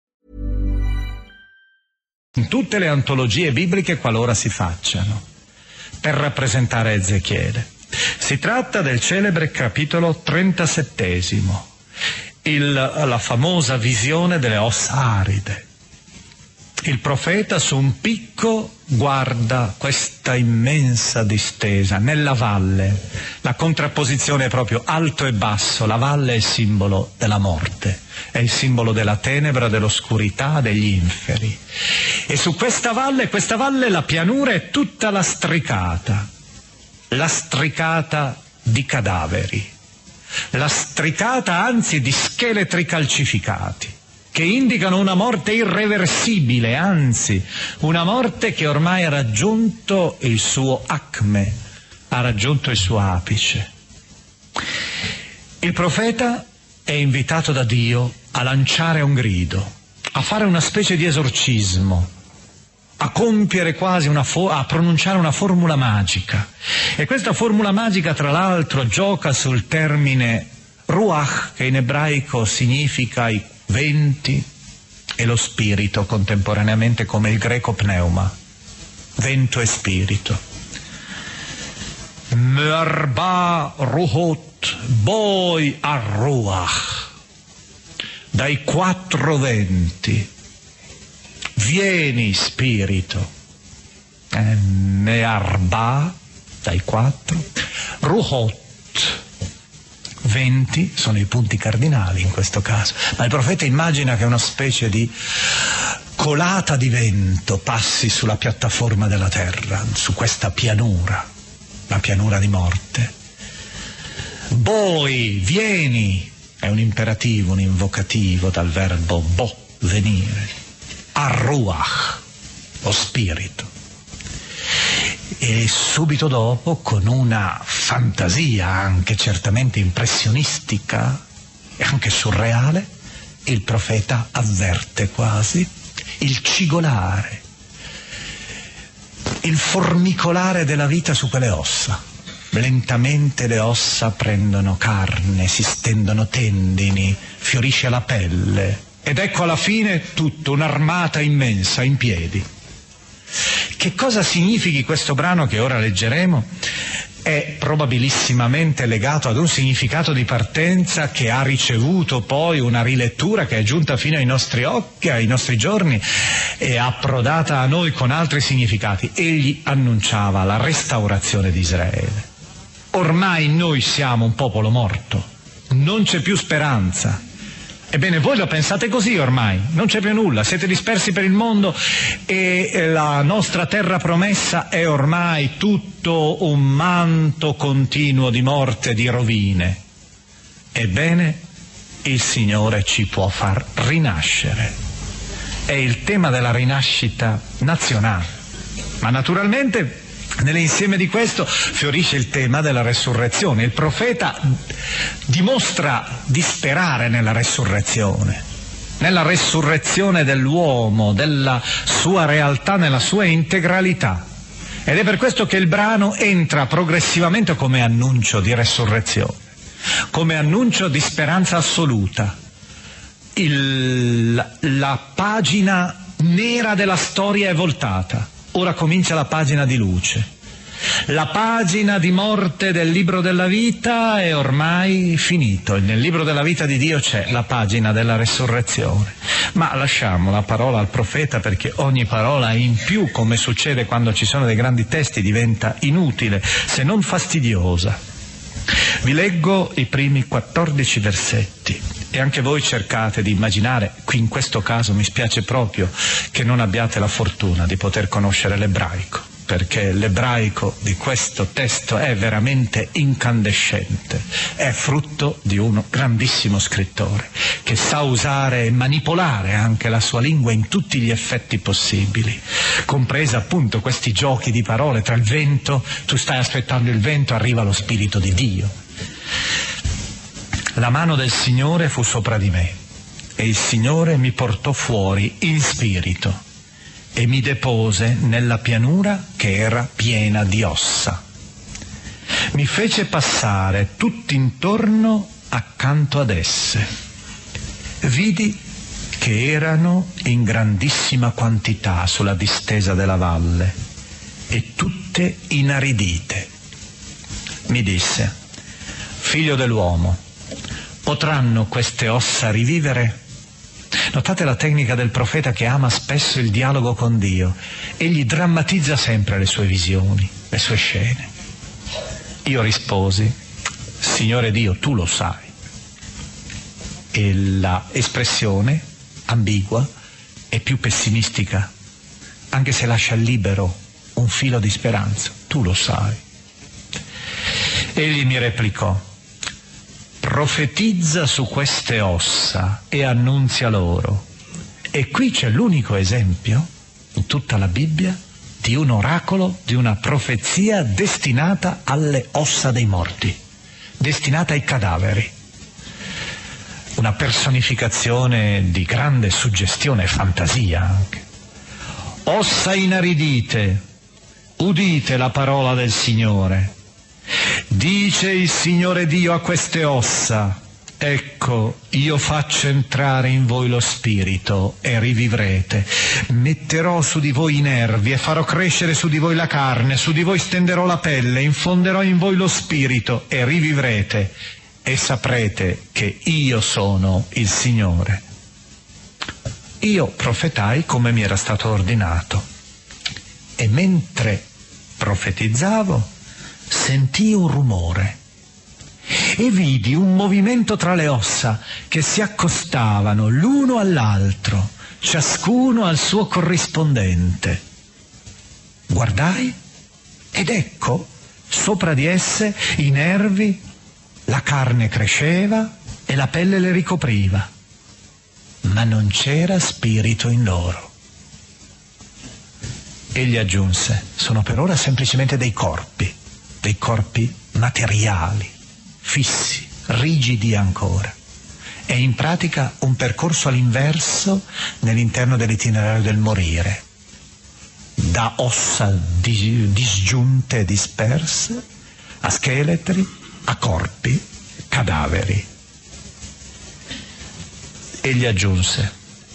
Speaker 5: In tutte le antologie bibliche qualora si facciano, per rappresentare Ezechiele. Si tratta del celebre capitolo 37, il, la famosa visione delle ossa aride il profeta su un picco guarda questa immensa distesa nella valle. La contrapposizione è proprio alto e basso. La valle è il simbolo della morte, è il simbolo della tenebra, dell'oscurità, degli inferi. E su questa valle, questa valle, la pianura è tutta lastricata, lastricata di cadaveri, lastricata anzi di scheletri calcificati che indicano una morte irreversibile, anzi una morte che ormai ha raggiunto il suo acme, ha raggiunto il suo apice. Il profeta è invitato da Dio a lanciare un grido, a fare una specie di esorcismo, a compiere quasi una fo- a pronunciare una formula magica. E questa formula magica, tra l'altro, gioca sul termine ruach, che in ebraico significa i venti e lo spirito contemporaneamente come il greco pneuma, vento e spirito. Merba ruhot boi arruach, dai quattro venti, vieni spirito, Mearba, dai quattro, ruhot, 20 sono i punti cardinali in questo caso, ma il profeta immagina che una specie di colata di vento passi sulla piattaforma della terra, su questa pianura, la pianura di morte. Boi, vieni, è un imperativo, un invocativo dal verbo bo, venire. Arruach, lo spirito e subito dopo, con una fantasia anche certamente impressionistica e anche surreale, il profeta avverte quasi il cigolare, il formicolare della vita su quelle ossa. Lentamente le ossa prendono carne, si stendono tendini, fiorisce la pelle ed ecco alla fine tutto un'armata immensa in piedi che cosa significhi questo brano che ora leggeremo? È probabilissimamente legato ad un significato di partenza che ha ricevuto poi una rilettura che è giunta fino ai nostri occhi, ai nostri giorni e approdata a noi con altri significati. Egli annunciava la restaurazione di Israele. Ormai noi siamo un popolo morto, non c'è più speranza, Ebbene, voi lo pensate così ormai, non c'è più nulla, siete dispersi per il mondo e la nostra terra promessa è ormai tutto un manto continuo di morte, di rovine. Ebbene, il Signore ci può far rinascere. È il tema della rinascita nazionale. Ma naturalmente Nell'insieme di questo fiorisce il tema della resurrezione. Il profeta dimostra di sperare nella resurrezione, nella resurrezione dell'uomo, della sua realtà, nella sua integralità. Ed è per questo che il brano entra progressivamente come annuncio di resurrezione, come annuncio di speranza assoluta. Il, la pagina nera della storia è voltata Ora comincia la pagina di luce. La pagina di morte del libro della vita è ormai finito. Nel libro della vita di Dio c'è la pagina della resurrezione. Ma lasciamo la parola al profeta perché ogni parola in più, come succede quando ci sono dei grandi testi, diventa inutile, se non fastidiosa. Vi leggo i primi 14 versetti e anche voi cercate di immaginare, qui in questo caso mi spiace proprio che non abbiate la fortuna di poter conoscere l'ebraico. perché l'ebraico di questo testo è veramente incandescente, è frutto di un grandissimo scrittore che sa usare e manipolare anche la sua lingua in tutti gli effetti possibili, compresa appunto questi giochi di parole tra il vento, tu stai aspettando il vento, arriva lo Spirito di Dio. La mano del Signore fu sopra di me e il Signore mi portò fuori in spirito e mi depose nella pianura che era piena di ossa. Mi fece passare tutt'intorno accanto ad esse. Vidi che erano in grandissima quantità sulla distesa della valle e tutte inaridite. Mi disse, figlio dell'uomo, potranno queste ossa rivivere? Notate la tecnica del profeta che ama spesso il dialogo con Dio. Egli drammatizza sempre le sue visioni, le sue scene. Io risposi, Signore Dio, tu lo sai. E la espressione ambigua è più pessimistica, anche se lascia libero un filo di speranza. Tu lo sai. Egli mi replicò, profetizza su queste ossa e annunzia loro. E qui c'è l'unico esempio in tutta la Bibbia di un oracolo, di una profezia destinata alle ossa dei morti, destinata ai cadaveri. Una personificazione di grande suggestione e fantasia anche. Ossa inaridite, udite la parola del Signore Dice il Signore Dio a queste ossa, ecco, io faccio entrare in voi lo spirito e rivivrete. Metterò su di voi i nervi e farò crescere su di voi la carne, su di voi stenderò la pelle, infonderò in voi lo spirito e rivivrete e saprete che io sono il Signore. Io profetai come mi era stato ordinato e mentre profetizzavo sentii un rumore e vidi un movimento tra le ossa che si accostavano l'uno all'altro, ciascuno al suo corrispondente. Guardai ed ecco, sopra di esse i nervi, la carne cresceva e la pelle le ricopriva, ma non c'era spirito in loro. Egli aggiunse, sono per ora semplicemente dei corpi dei corpi materiali, fissi, rigidi ancora. È in pratica un percorso all'inverso nell'interno dell'itinerario del morire, da ossa disgiunte e disperse a scheletri, a corpi, cadaveri. Egli aggiunse,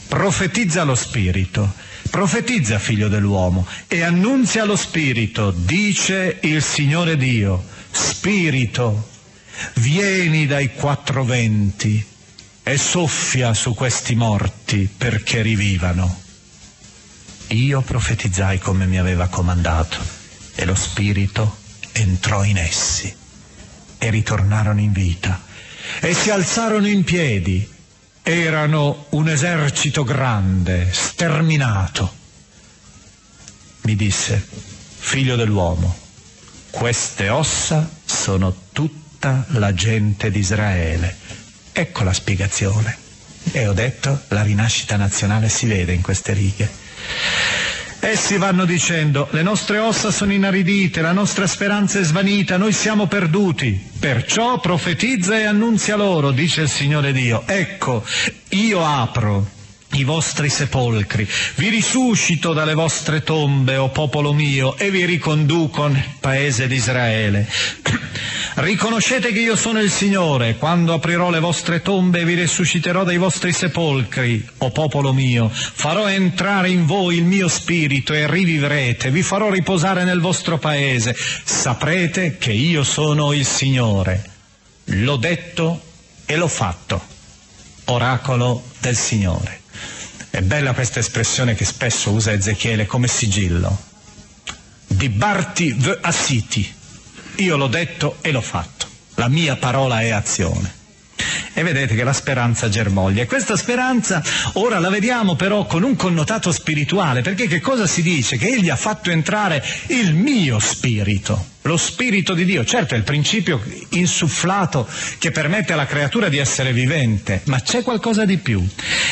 Speaker 5: profetizza lo spirito Profetizza, figlio dell'uomo, e annunzia lo Spirito, dice il Signore Dio, Spirito, vieni dai quattro venti e soffia su questi morti perché rivivano. Io profetizzai come mi aveva comandato e lo Spirito entrò in essi e ritornarono in vita e si alzarono in piedi erano un esercito grande, sterminato. Mi disse, figlio dell'uomo, queste ossa sono tutta la gente di Israele. Ecco la spiegazione. E ho detto, la rinascita nazionale si vede in queste righe. Essi vanno dicendo, le nostre ossa sono inaridite, la nostra speranza è svanita, noi siamo perduti. Perciò profetizza e annunzia loro, dice il Signore Dio, ecco, io apro i vostri sepolcri, vi risuscito dalle vostre tombe, o popolo mio, e vi riconduco nel paese di Israele. Riconoscete che io sono il Signore, quando aprirò le vostre tombe e vi risusciterò dai vostri sepolcri, o popolo mio, farò entrare in voi il mio spirito e rivivrete, vi farò riposare nel vostro paese, saprete che io sono il Signore. L'ho detto e l'ho fatto. Oracolo del Signore. È bella questa espressione che spesso usa Ezechiele come sigillo. Dibarti v assiti io l'ho detto e l'ho fatto. La mia parola è azione. e vedete che la speranza germoglia. E questa speranza ora la vediamo però con un connotato spirituale, perché che cosa si dice? Che egli ha fatto entrare il mio spirito lo spirito di Dio. Certo è il principio insufflato che permette alla creatura di essere vivente, ma c'è qualcosa di più.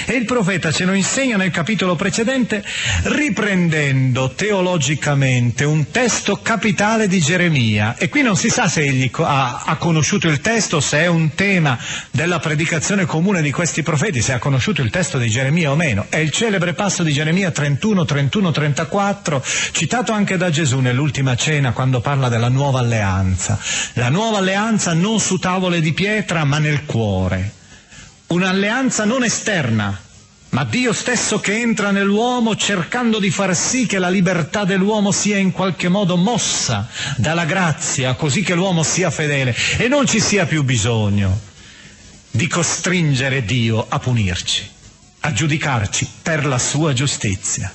Speaker 5: E il profeta ce lo insegna nel capitolo precedente riprendendo teologicamente un testo capitale di Geremia. E qui non si sa se egli ha, ha conosciuto il testo, se è un tema della predicazione comune di questi profeti, se ha conosciuto il testo di Geremia o meno. È il celebre passo di Geremia 31, 31, 34, citato anche da Gesù nell'ultima cena quando parla della la nuova alleanza. La nuova alleanza non su tavole di pietra ma nel cuore. Un'alleanza non esterna, ma Dio stesso che entra nell'uomo cercando di far sì che la libertà dell'uomo sia in qualche modo mossa dalla grazia, così che l'uomo sia fedele e non ci sia più bisogno di costringere Dio a punirci, a giudicarci per la sua giustizia.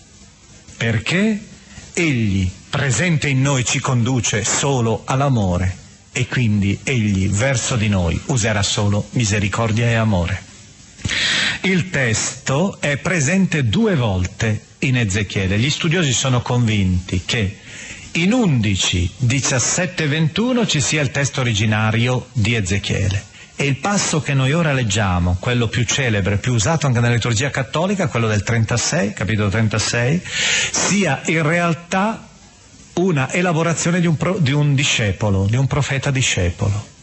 Speaker 5: Perché Egli presente in noi ci conduce solo all'amore e quindi egli verso di noi userà solo misericordia e amore. Il testo è presente due volte in Ezechiele. Gli studiosi sono convinti che in 11, 17 e 21 ci sia il testo originario di Ezechiele. E il passo che noi ora leggiamo, quello più celebre, più usato anche nella liturgia cattolica, quello del 36, capitolo 36, sia in realtà una elaborazione di un, pro, di un discepolo, di un profeta discepolo.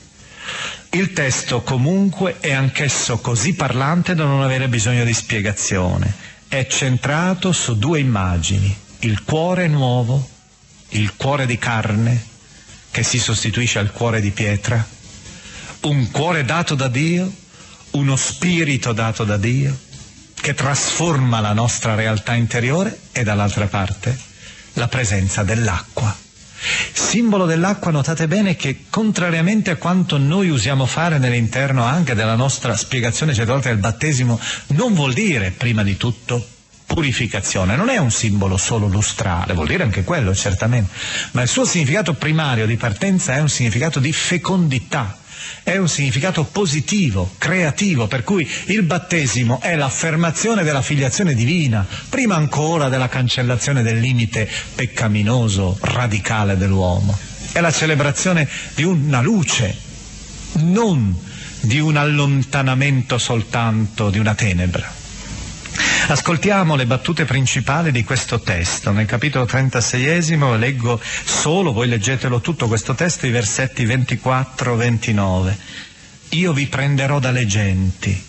Speaker 5: Il testo comunque è anch'esso così parlante da non avere bisogno di spiegazione. È centrato su due immagini, il cuore nuovo, il cuore di carne, che si sostituisce al cuore di pietra, un cuore dato da Dio, uno spirito dato da Dio, che trasforma la nostra realtà interiore e dall'altra parte la presenza dell'acqua. Simbolo dell'acqua, notate bene che contrariamente a quanto noi usiamo fare nell'interno anche della nostra spiegazione cedolta del battesimo, non vuol dire prima di tutto purificazione, non è un simbolo solo lustrale, vuol dire anche quello certamente, ma il suo significato primario di partenza è un significato di fecondità, è un significato positivo, creativo, per cui il battesimo è l'affermazione della filiazione divina, prima ancora della cancellazione del limite peccaminoso radicale dell'uomo. È la celebrazione di una luce, non di un allontanamento soltanto di una tenebra. Ascoltiamo le battute principali di questo testo. Nel capitolo 36 leggo solo, voi leggetelo tutto questo testo, i versetti 24-29. Io vi prenderò dalle genti,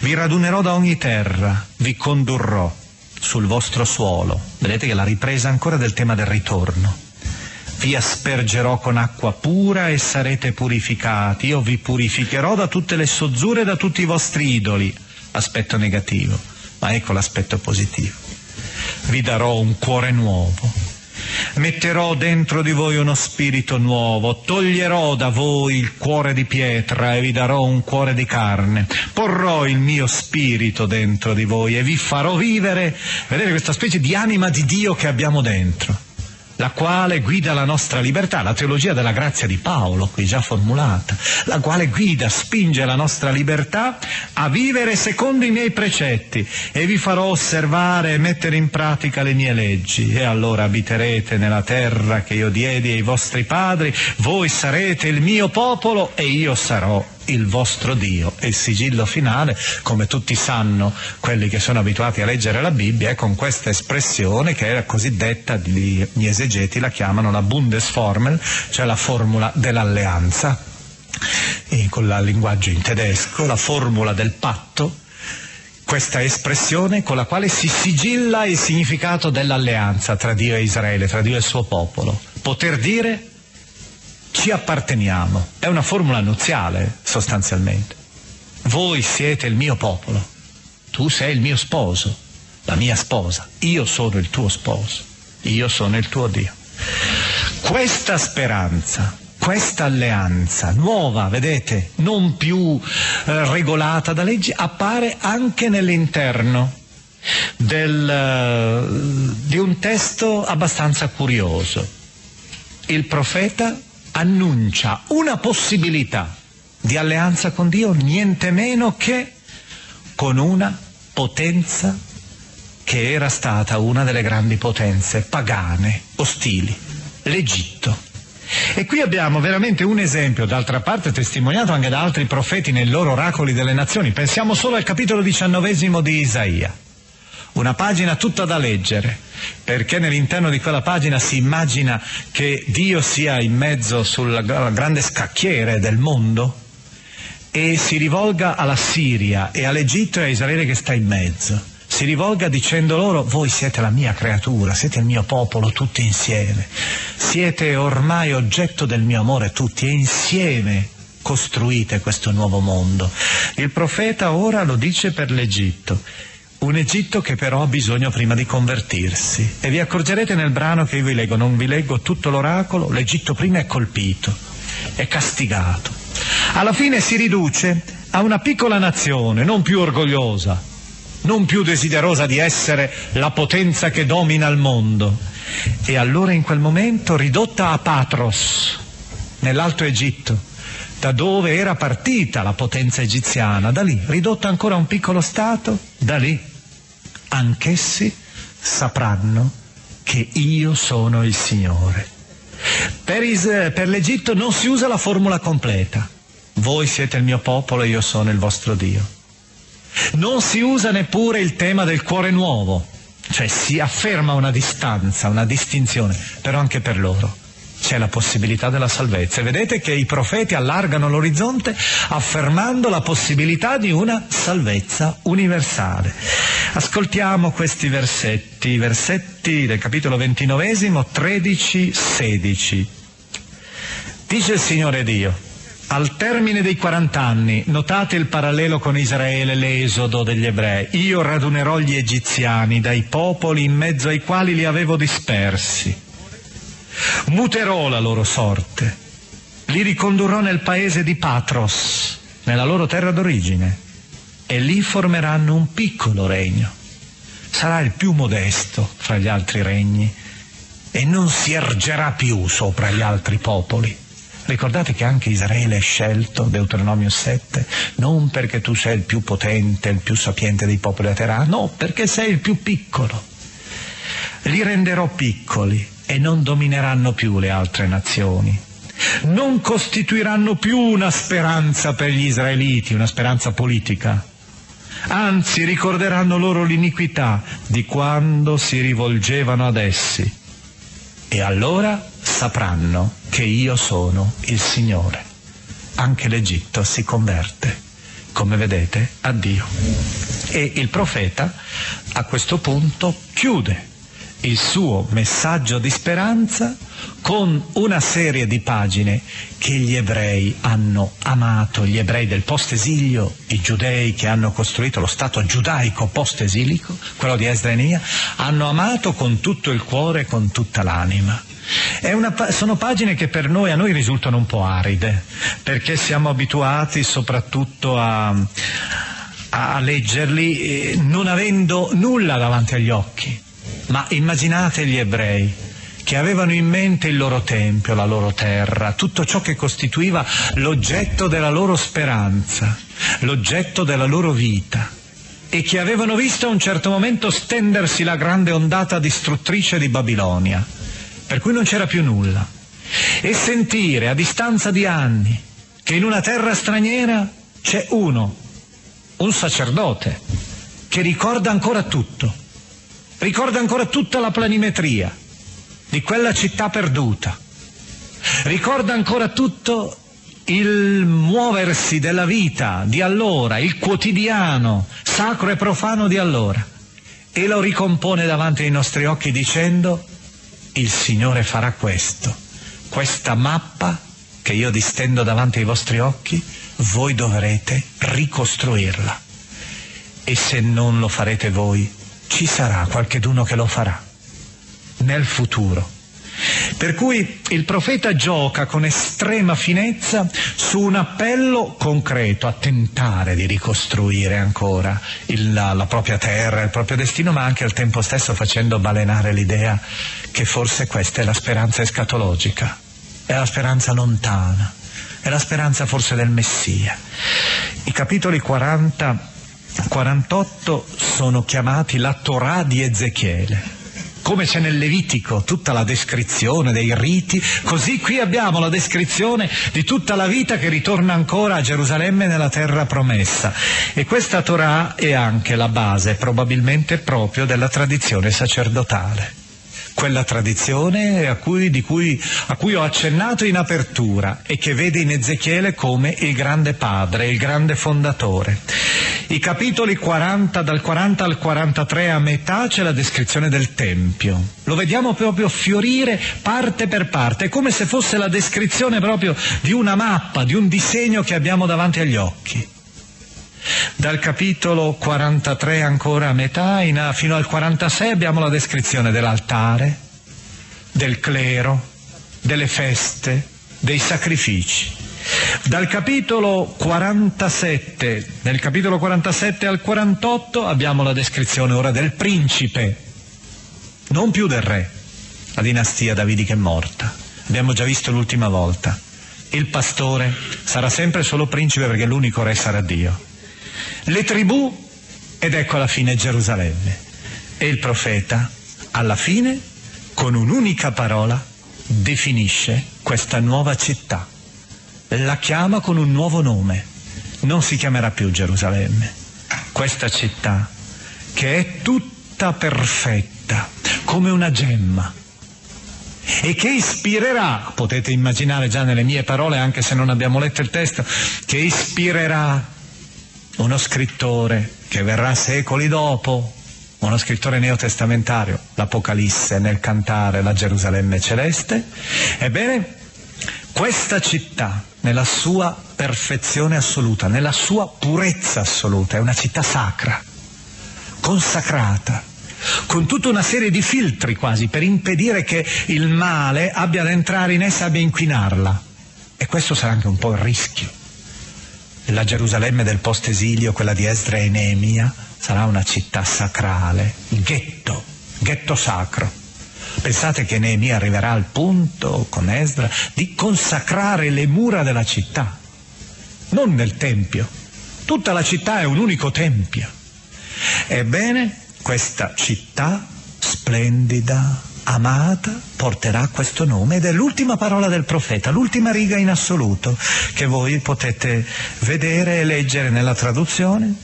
Speaker 5: vi radunerò da ogni terra, vi condurrò sul vostro suolo. Vedete che la ripresa ancora del tema del ritorno. Vi aspergerò con acqua pura e sarete purificati. Io vi purificherò da tutte le sozzure e da tutti i vostri idoli aspetto negativo, ma ecco l'aspetto positivo. Vi darò un cuore nuovo, metterò dentro di voi uno spirito nuovo, toglierò da voi il cuore di pietra e vi darò un cuore di carne, porrò il mio spirito dentro di voi e vi farò vivere, vedete questa specie di anima di Dio che abbiamo dentro la quale guida la nostra libertà, la teologia della grazia di Paolo, qui già formulata, la quale guida, spinge la nostra libertà a vivere secondo i miei precetti e vi farò osservare e mettere in pratica le mie leggi. E allora abiterete nella terra che io diedi ai vostri padri, voi sarete il mio popolo e io sarò il vostro Dio. E il sigillo finale, come tutti sanno quelli che sono abituati a leggere la Bibbia, è con questa espressione che la cosiddetta, gli esegeti la chiamano la Bundesformel, cioè la formula dell'alleanza. E con il linguaggio in tedesco, la formula del patto, questa espressione con la quale si sigilla il significato dell'alleanza tra Dio e Israele, tra Dio e il suo popolo. Poter dire ci apparteniamo. È una formula nuziale, sostanzialmente. Voi siete il mio popolo, tu sei il mio sposo, la mia sposa, io sono il tuo sposo, io sono il tuo Dio. Questa speranza, questa alleanza nuova, vedete, non più eh, regolata da leggi, appare anche nell'interno del, uh, di un testo abbastanza curioso. Il profeta annuncia una possibilità di alleanza con Dio, niente meno che con una potenza che era stata una delle grandi potenze pagane, ostili, l'Egitto. E qui abbiamo veramente un esempio, d'altra parte testimoniato anche da altri profeti nei loro oracoli delle nazioni. Pensiamo solo al capitolo diciannovesimo di Isaia. Una pagina tutta da leggere, perché nell'interno di quella pagina si immagina che Dio sia in mezzo sul grande scacchiere del mondo e si rivolga alla Siria e all'Egitto e a Israele che sta in mezzo si rivolga dicendo loro voi siete la mia creatura, siete il mio popolo tutti insieme, siete ormai oggetto del mio amore tutti e insieme costruite questo nuovo mondo. Il profeta ora lo dice per l'Egitto. Un Egitto che però ha bisogno prima di convertirsi. E vi accorgerete nel brano che io vi leggo, non vi leggo tutto l'oracolo, l'Egitto prima è colpito, è castigato. Alla fine si riduce a una piccola nazione, non più orgogliosa, non più desiderosa di essere la potenza che domina il mondo. E allora in quel momento ridotta a Patros, nell'Alto Egitto, da dove era partita la potenza egiziana, da lì, ridotta ancora a un piccolo Stato, da lì anch'essi sapranno che io sono il Signore. Per, Is- per l'Egitto non si usa la formula completa. Voi siete il mio popolo e io sono il vostro Dio. Non si usa neppure il tema del cuore nuovo, cioè si afferma una distanza, una distinzione, però anche per loro c'è la possibilità della salvezza. E vedete che i profeti allargano l'orizzonte affermando la possibilità di una salvezza universale. Ascoltiamo questi versetti, versetti del capitolo ventinovesimo, 13, 16. Dice il Signore Dio, al termine dei 40 anni, notate il parallelo con Israele, l'esodo degli ebrei, io radunerò gli egiziani dai popoli in mezzo ai quali li avevo dispersi. Muterò la loro sorte, li ricondurrò nel paese di Patros, nella loro terra d'origine, e lì formeranno un piccolo regno. Sarà il più modesto fra gli altri regni e non si ergerà più sopra gli altri popoli Ricordate che anche Israele è scelto, Deuteronomio 7, non perché tu sei il più potente, il più sapiente dei popoli della terra, no, perché sei il più piccolo. Li renderò piccoli e non domineranno più le altre nazioni. Non costituiranno più una speranza per gli israeliti, una speranza politica. Anzi, ricorderanno loro l'iniquità di quando si rivolgevano ad essi. E allora sapranno che io sono il Signore. Anche l'Egitto si converte, come vedete, a Dio. E il profeta a questo punto chiude il suo messaggio di speranza con una serie di pagine che gli ebrei hanno amato, gli ebrei del post-esilio, i giudei che hanno costruito lo Stato giudaico post-esilico, quello di Esdra e Nia, hanno amato con tutto il cuore e con tutta l'anima. Una, sono pagine che per noi, a noi risultano un po' aride, perché siamo abituati soprattutto a, a leggerli eh, non avendo nulla davanti agli occhi. Ma immaginate gli ebrei che avevano in mente il loro tempio, la loro terra, tutto ciò che costituiva l'oggetto della loro speranza, l'oggetto della loro vita e che avevano visto a un certo momento stendersi la grande ondata distruttrice di Babilonia per cui non c'era più nulla. E sentire a distanza di anni che in una terra straniera c'è uno, un sacerdote, che ricorda ancora tutto, ricorda ancora tutta la planimetria di quella città perduta, ricorda ancora tutto il muoversi della vita di allora, il quotidiano sacro e profano di allora, e lo ricompone davanti ai nostri occhi dicendo il Signore farà questo. Questa mappa che io distendo davanti ai vostri occhi, voi dovrete ricostruirla. E se non lo farete voi, ci sarà qualcheduno che lo farà nel futuro. Per cui il profeta gioca con estrema finezza su un appello concreto a tentare di ricostruire ancora il, la, la propria terra, il proprio destino, ma anche al tempo stesso facendo balenare l'idea che forse questa è la speranza escatologica, è la speranza lontana, è la speranza forse del Messia. I capitoli 40 48 sono chiamati la Torah di Ezechiele. Come c'è nel Levitico tutta la descrizione dei riti, così qui abbiamo la descrizione di tutta la vita che ritorna ancora a Gerusalemme nella terra promessa. E questa Torah è anche la base, probabilmente proprio, della tradizione sacerdotale quella tradizione a cui, cui, a cui ho accennato in apertura e che vede in Ezechiele come il grande padre, il grande fondatore. I capitoli 40, dal 40 al 43 a metà c'è la descrizione del Tempio. Lo vediamo proprio fiorire parte per parte, è come se fosse la descrizione proprio di una mappa, di un disegno che abbiamo davanti agli occhi. Dal capitolo 43 ancora a metà in, fino al 46 abbiamo la descrizione dell'altare, del clero, delle feste, dei sacrifici. Dal capitolo 47, nel capitolo 47 al 48 abbiamo la descrizione ora del principe, non più del re, la dinastia davidica è morta, abbiamo già visto l'ultima volta. Il pastore sarà sempre solo principe perché l'unico re sarà Dio le tribù ed ecco alla fine Gerusalemme. E il profeta, alla fine, con un'unica parola, definisce questa nuova città. La chiama con un nuovo nome. Non si chiamerà più Gerusalemme. Questa città, che è tutta perfetta, come una gemma, e che ispirerà, potete immaginare già nelle mie parole, anche se non abbiamo letto il testo, che ispirerà uno scrittore che verrà secoli dopo, uno scrittore neotestamentario, l'Apocalisse nel cantare la Gerusalemme celeste, ebbene, questa città, nella sua perfezione assoluta, nella sua purezza assoluta, è una città sacra, consacrata, con tutta una serie di filtri quasi per impedire che il male abbia ad entrare in essa, abbia a inquinarla. E questo sarà anche un po' il rischio la Gerusalemme del post-esilio, quella di Esdra e Neemia, sarà una città sacrale, ghetto, ghetto sacro. Pensate che Neemia arriverà al punto, con Esdra, di consacrare le mura della città, non nel Tempio. Tutta la città è un unico Tempio. Ebbene, questa città splendida, amata porterà questo nome ed è l'ultima parola del profeta, l'ultima riga in assoluto che voi potete vedere e leggere nella traduzione.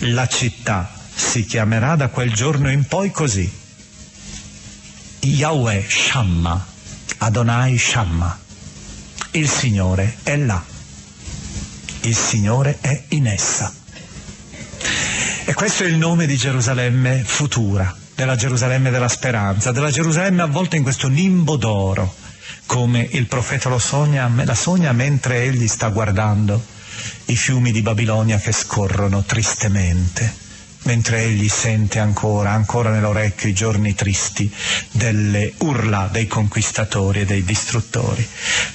Speaker 5: La città si chiamerà da quel giorno in poi così. Yahweh Shamma, Adonai Shamma. Il Signore è là. Il Signore è in essa. E questo è il nome di Gerusalemme futura della Gerusalemme della speranza, della Gerusalemme avvolta in questo nimbo d'oro, come il profeta lo sogna, la sogna mentre egli sta guardando i fiumi di Babilonia che scorrono tristemente, mentre egli sente ancora, ancora nell'orecchio i giorni tristi delle urla dei conquistatori e dei distruttori.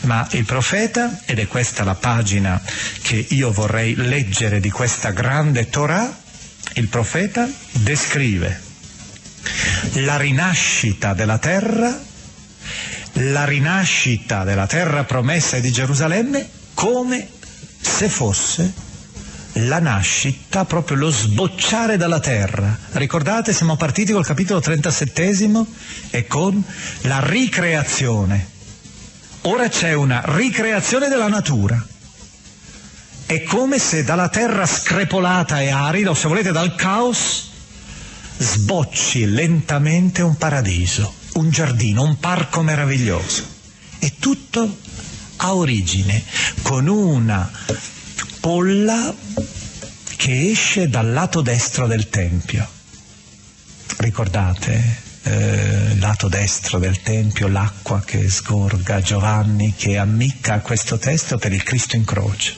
Speaker 5: Ma il profeta, ed è questa la pagina che io vorrei leggere di questa grande Torah, il profeta descrive la rinascita della terra, la rinascita della terra promessa di Gerusalemme come se fosse la nascita, proprio lo sbocciare dalla terra. Ricordate, siamo partiti col capitolo 37 e con la ricreazione. Ora c'è una ricreazione della natura. È come se dalla terra screpolata e arida, o se volete dal caos, sbocci lentamente un paradiso, un giardino, un parco meraviglioso. E tutto ha origine con una polla che esce dal lato destro del Tempio. Ricordate? Eh, lato destro del Tempio, l'acqua che sgorga, Giovanni che ammicca a questo testo per il Cristo in croce.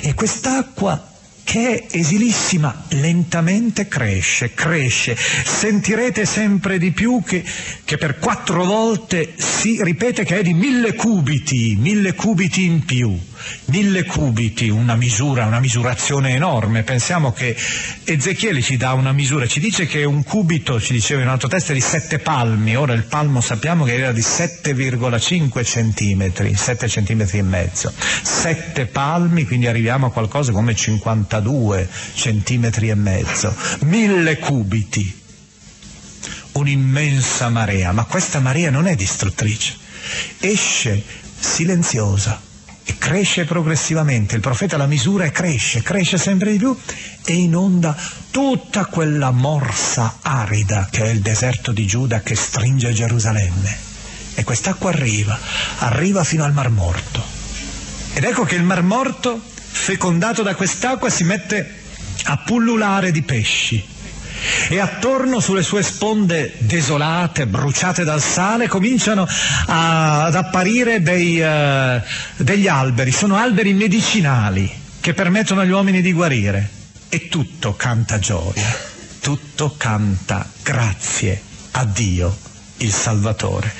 Speaker 5: E quest'acqua che è esilissima, lentamente cresce, cresce. Sentirete sempre di più che, che, per quattro volte si ripete che è di mille cubiti, mille cubiti in più. Mille cubiti, una misura, una misurazione enorme. Pensiamo che Ezechiele ci dà una misura, ci dice che un cubito, ci diceva in un altro testo, è di sette palmi. Ora il palmo sappiamo che era di 7,5 centimetri, 7 centimetri e mezzo. Sette palmi, quindi arriviamo a qualcosa come 52 centimetri e mezzo. Mille cubiti un'immensa marea, ma questa marea non è distruttrice, esce silenziosa cresce progressivamente, il profeta la misura e cresce, cresce sempre di più e inonda tutta quella morsa arida che è il deserto di Giuda che stringe Gerusalemme. E quest'acqua arriva, arriva fino al Mar Morto. Ed ecco che il Mar Morto, fecondato da quest'acqua, si mette a pullulare di pesci e attorno sulle sue sponde desolate, bruciate dal sale, cominciano a, ad apparire dei, uh, degli alberi, sono alberi medicinali che permettono agli uomini di guarire e tutto canta gioia, tutto canta grazie a Dio il Salvatore.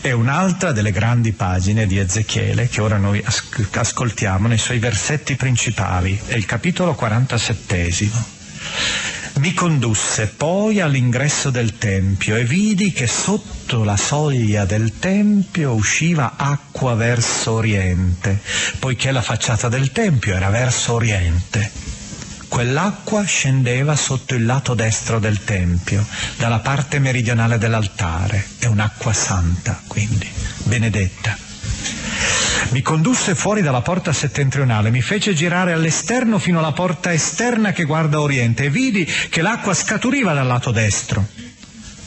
Speaker 5: È un'altra delle grandi pagine di Ezechiele che ora noi ascoltiamo nei suoi versetti principali, è il capitolo 47. Mi condusse poi all'ingresso del tempio e vidi che sotto la soglia del tempio usciva acqua verso oriente, poiché la facciata del tempio era verso oriente. Quell'acqua scendeva sotto il lato destro del tempio, dalla parte meridionale dell'altare. È un'acqua santa, quindi, benedetta. Mi condusse fuori dalla porta settentrionale, mi fece girare all'esterno fino alla porta esterna che guarda oriente e vidi che l'acqua scaturiva dal lato destro.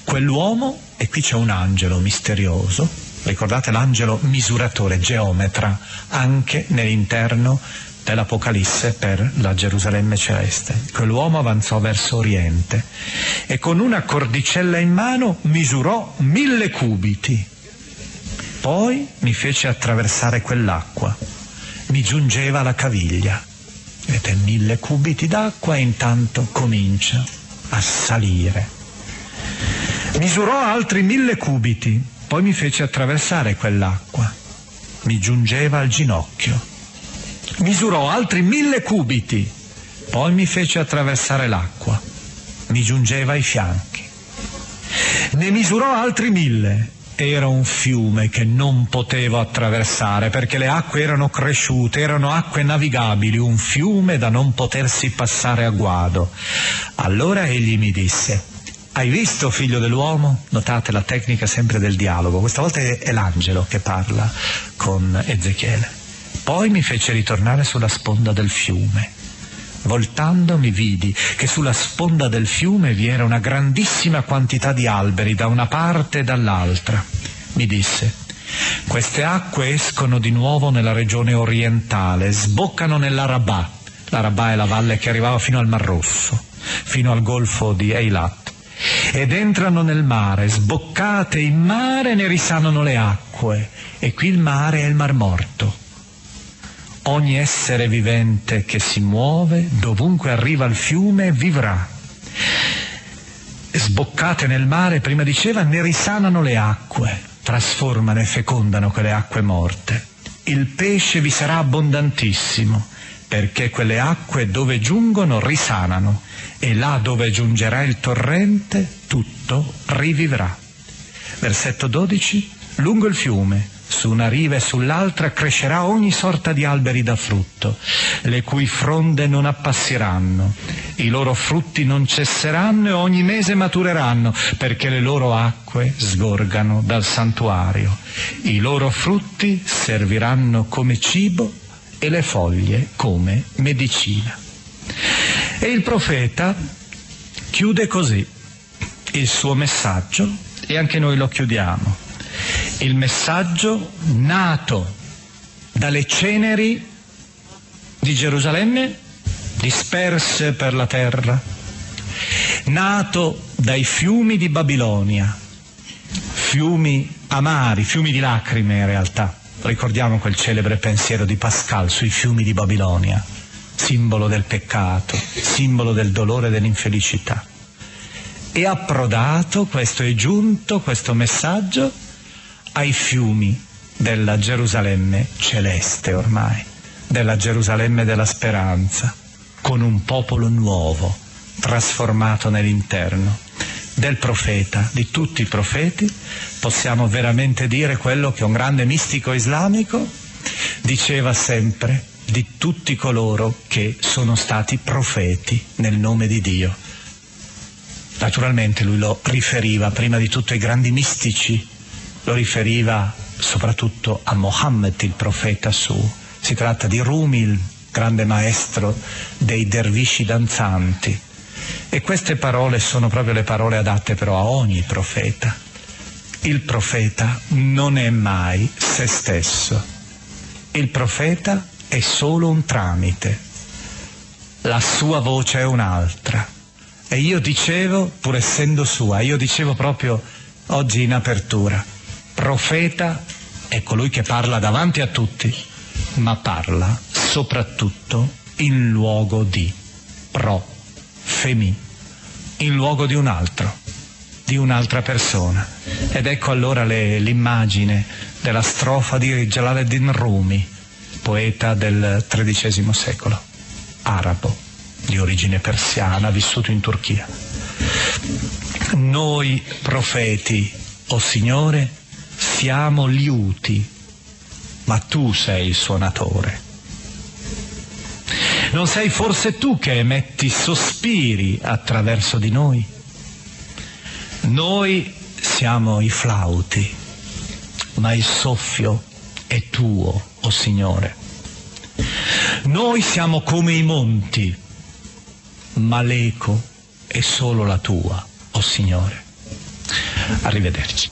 Speaker 5: Quell'uomo, e qui c'è un angelo misterioso, ricordate l'angelo misuratore, geometra, anche nell'interno dell'Apocalisse per la Gerusalemme celeste. Quell'uomo avanzò verso oriente e con una cordicella in mano misurò mille cubiti poi mi fece attraversare quell'acqua, mi giungeva alla caviglia. Vedete, mille cubiti d'acqua e intanto comincia a salire. Misurò altri mille cubiti, poi mi fece attraversare quell'acqua, mi giungeva al ginocchio. Misurò altri mille cubiti, poi mi fece attraversare l'acqua, mi giungeva ai fianchi. Ne misurò altri mille era un fiume che non potevo attraversare perché le acque erano cresciute, erano acque navigabili, un fiume da non potersi passare a guado. Allora egli mi disse, hai visto, figlio dell'uomo? Notate la tecnica sempre del dialogo, questa volta è l'angelo che parla con Ezechiele. Poi mi fece ritornare sulla sponda del fiume. Voltando mi vidi che sulla sponda del fiume vi era una grandissima quantità di alberi da una parte e dall'altra. Mi disse, queste acque escono di nuovo nella regione orientale, sboccano nell'Arabà. L'Arabà è la valle che arrivava fino al Mar Rosso, fino al golfo di Eilat. Ed entrano nel mare, sboccate in mare ne risanano le acque. E qui il mare è il Mar Morto Ogni essere vivente che si muove, dovunque arriva il fiume, vivrà. Sboccate nel mare, prima diceva, ne risanano le acque, trasformano e fecondano quelle acque morte. Il pesce vi sarà abbondantissimo, perché quelle acque dove giungono risanano e là dove giungerà il torrente tutto rivivrà. Versetto 12. Lungo il fiume su una riva e sull'altra crescerà ogni sorta di alberi da frutto, le cui fronde non appassiranno, i loro frutti non cesseranno e ogni mese matureranno, perché le loro acque sgorgano dal santuario. I loro frutti serviranno come cibo e le foglie come medicina. E il profeta chiude così il suo messaggio e anche noi lo chiudiamo il messaggio nato dalle ceneri di Gerusalemme disperse per la terra, nato dai fiumi di Babilonia, fiumi amari, fiumi di lacrime in realtà. Ricordiamo quel celebre pensiero di Pascal sui fiumi di Babilonia, simbolo del peccato, simbolo del dolore e dell'infelicità. E approdato, questo è giunto, questo messaggio, ai fiumi della Gerusalemme celeste ormai, della Gerusalemme della speranza, con un popolo nuovo, trasformato nell'interno. Del profeta, di tutti i profeti, possiamo veramente dire quello che un grande mistico islamico diceva sempre di tutti coloro che sono stati profeti nel nome di Dio. Naturalmente lui lo riferiva prima di tutto ai grandi mistici, lo riferiva soprattutto a Mohammed, il profeta suo. Si tratta di Rumi, il grande maestro dei dervisci danzanti. E queste parole sono proprio le parole adatte però a ogni profeta. Il profeta non è mai se stesso. Il profeta è solo un tramite. La sua voce è un'altra. E io dicevo, pur essendo sua, io dicevo proprio oggi in apertura, profeta è colui che parla davanti a tutti, ma parla soprattutto in luogo di pro, femi, in luogo di un altro, di un'altra persona. Ed ecco allora le, l'immagine della strofa di Jalaluddin Rumi, poeta del XIII secolo, arabo, di origine persiana, vissuto in Turchia. Noi profeti, o oh Signore, siamo liuti, ma tu sei il suonatore. Non sei forse tu che emetti sospiri attraverso di noi? Noi siamo i flauti, ma il soffio è tuo, o oh Signore. Noi siamo come i monti, ma l'eco è solo la tua, o oh Signore. Arrivederci.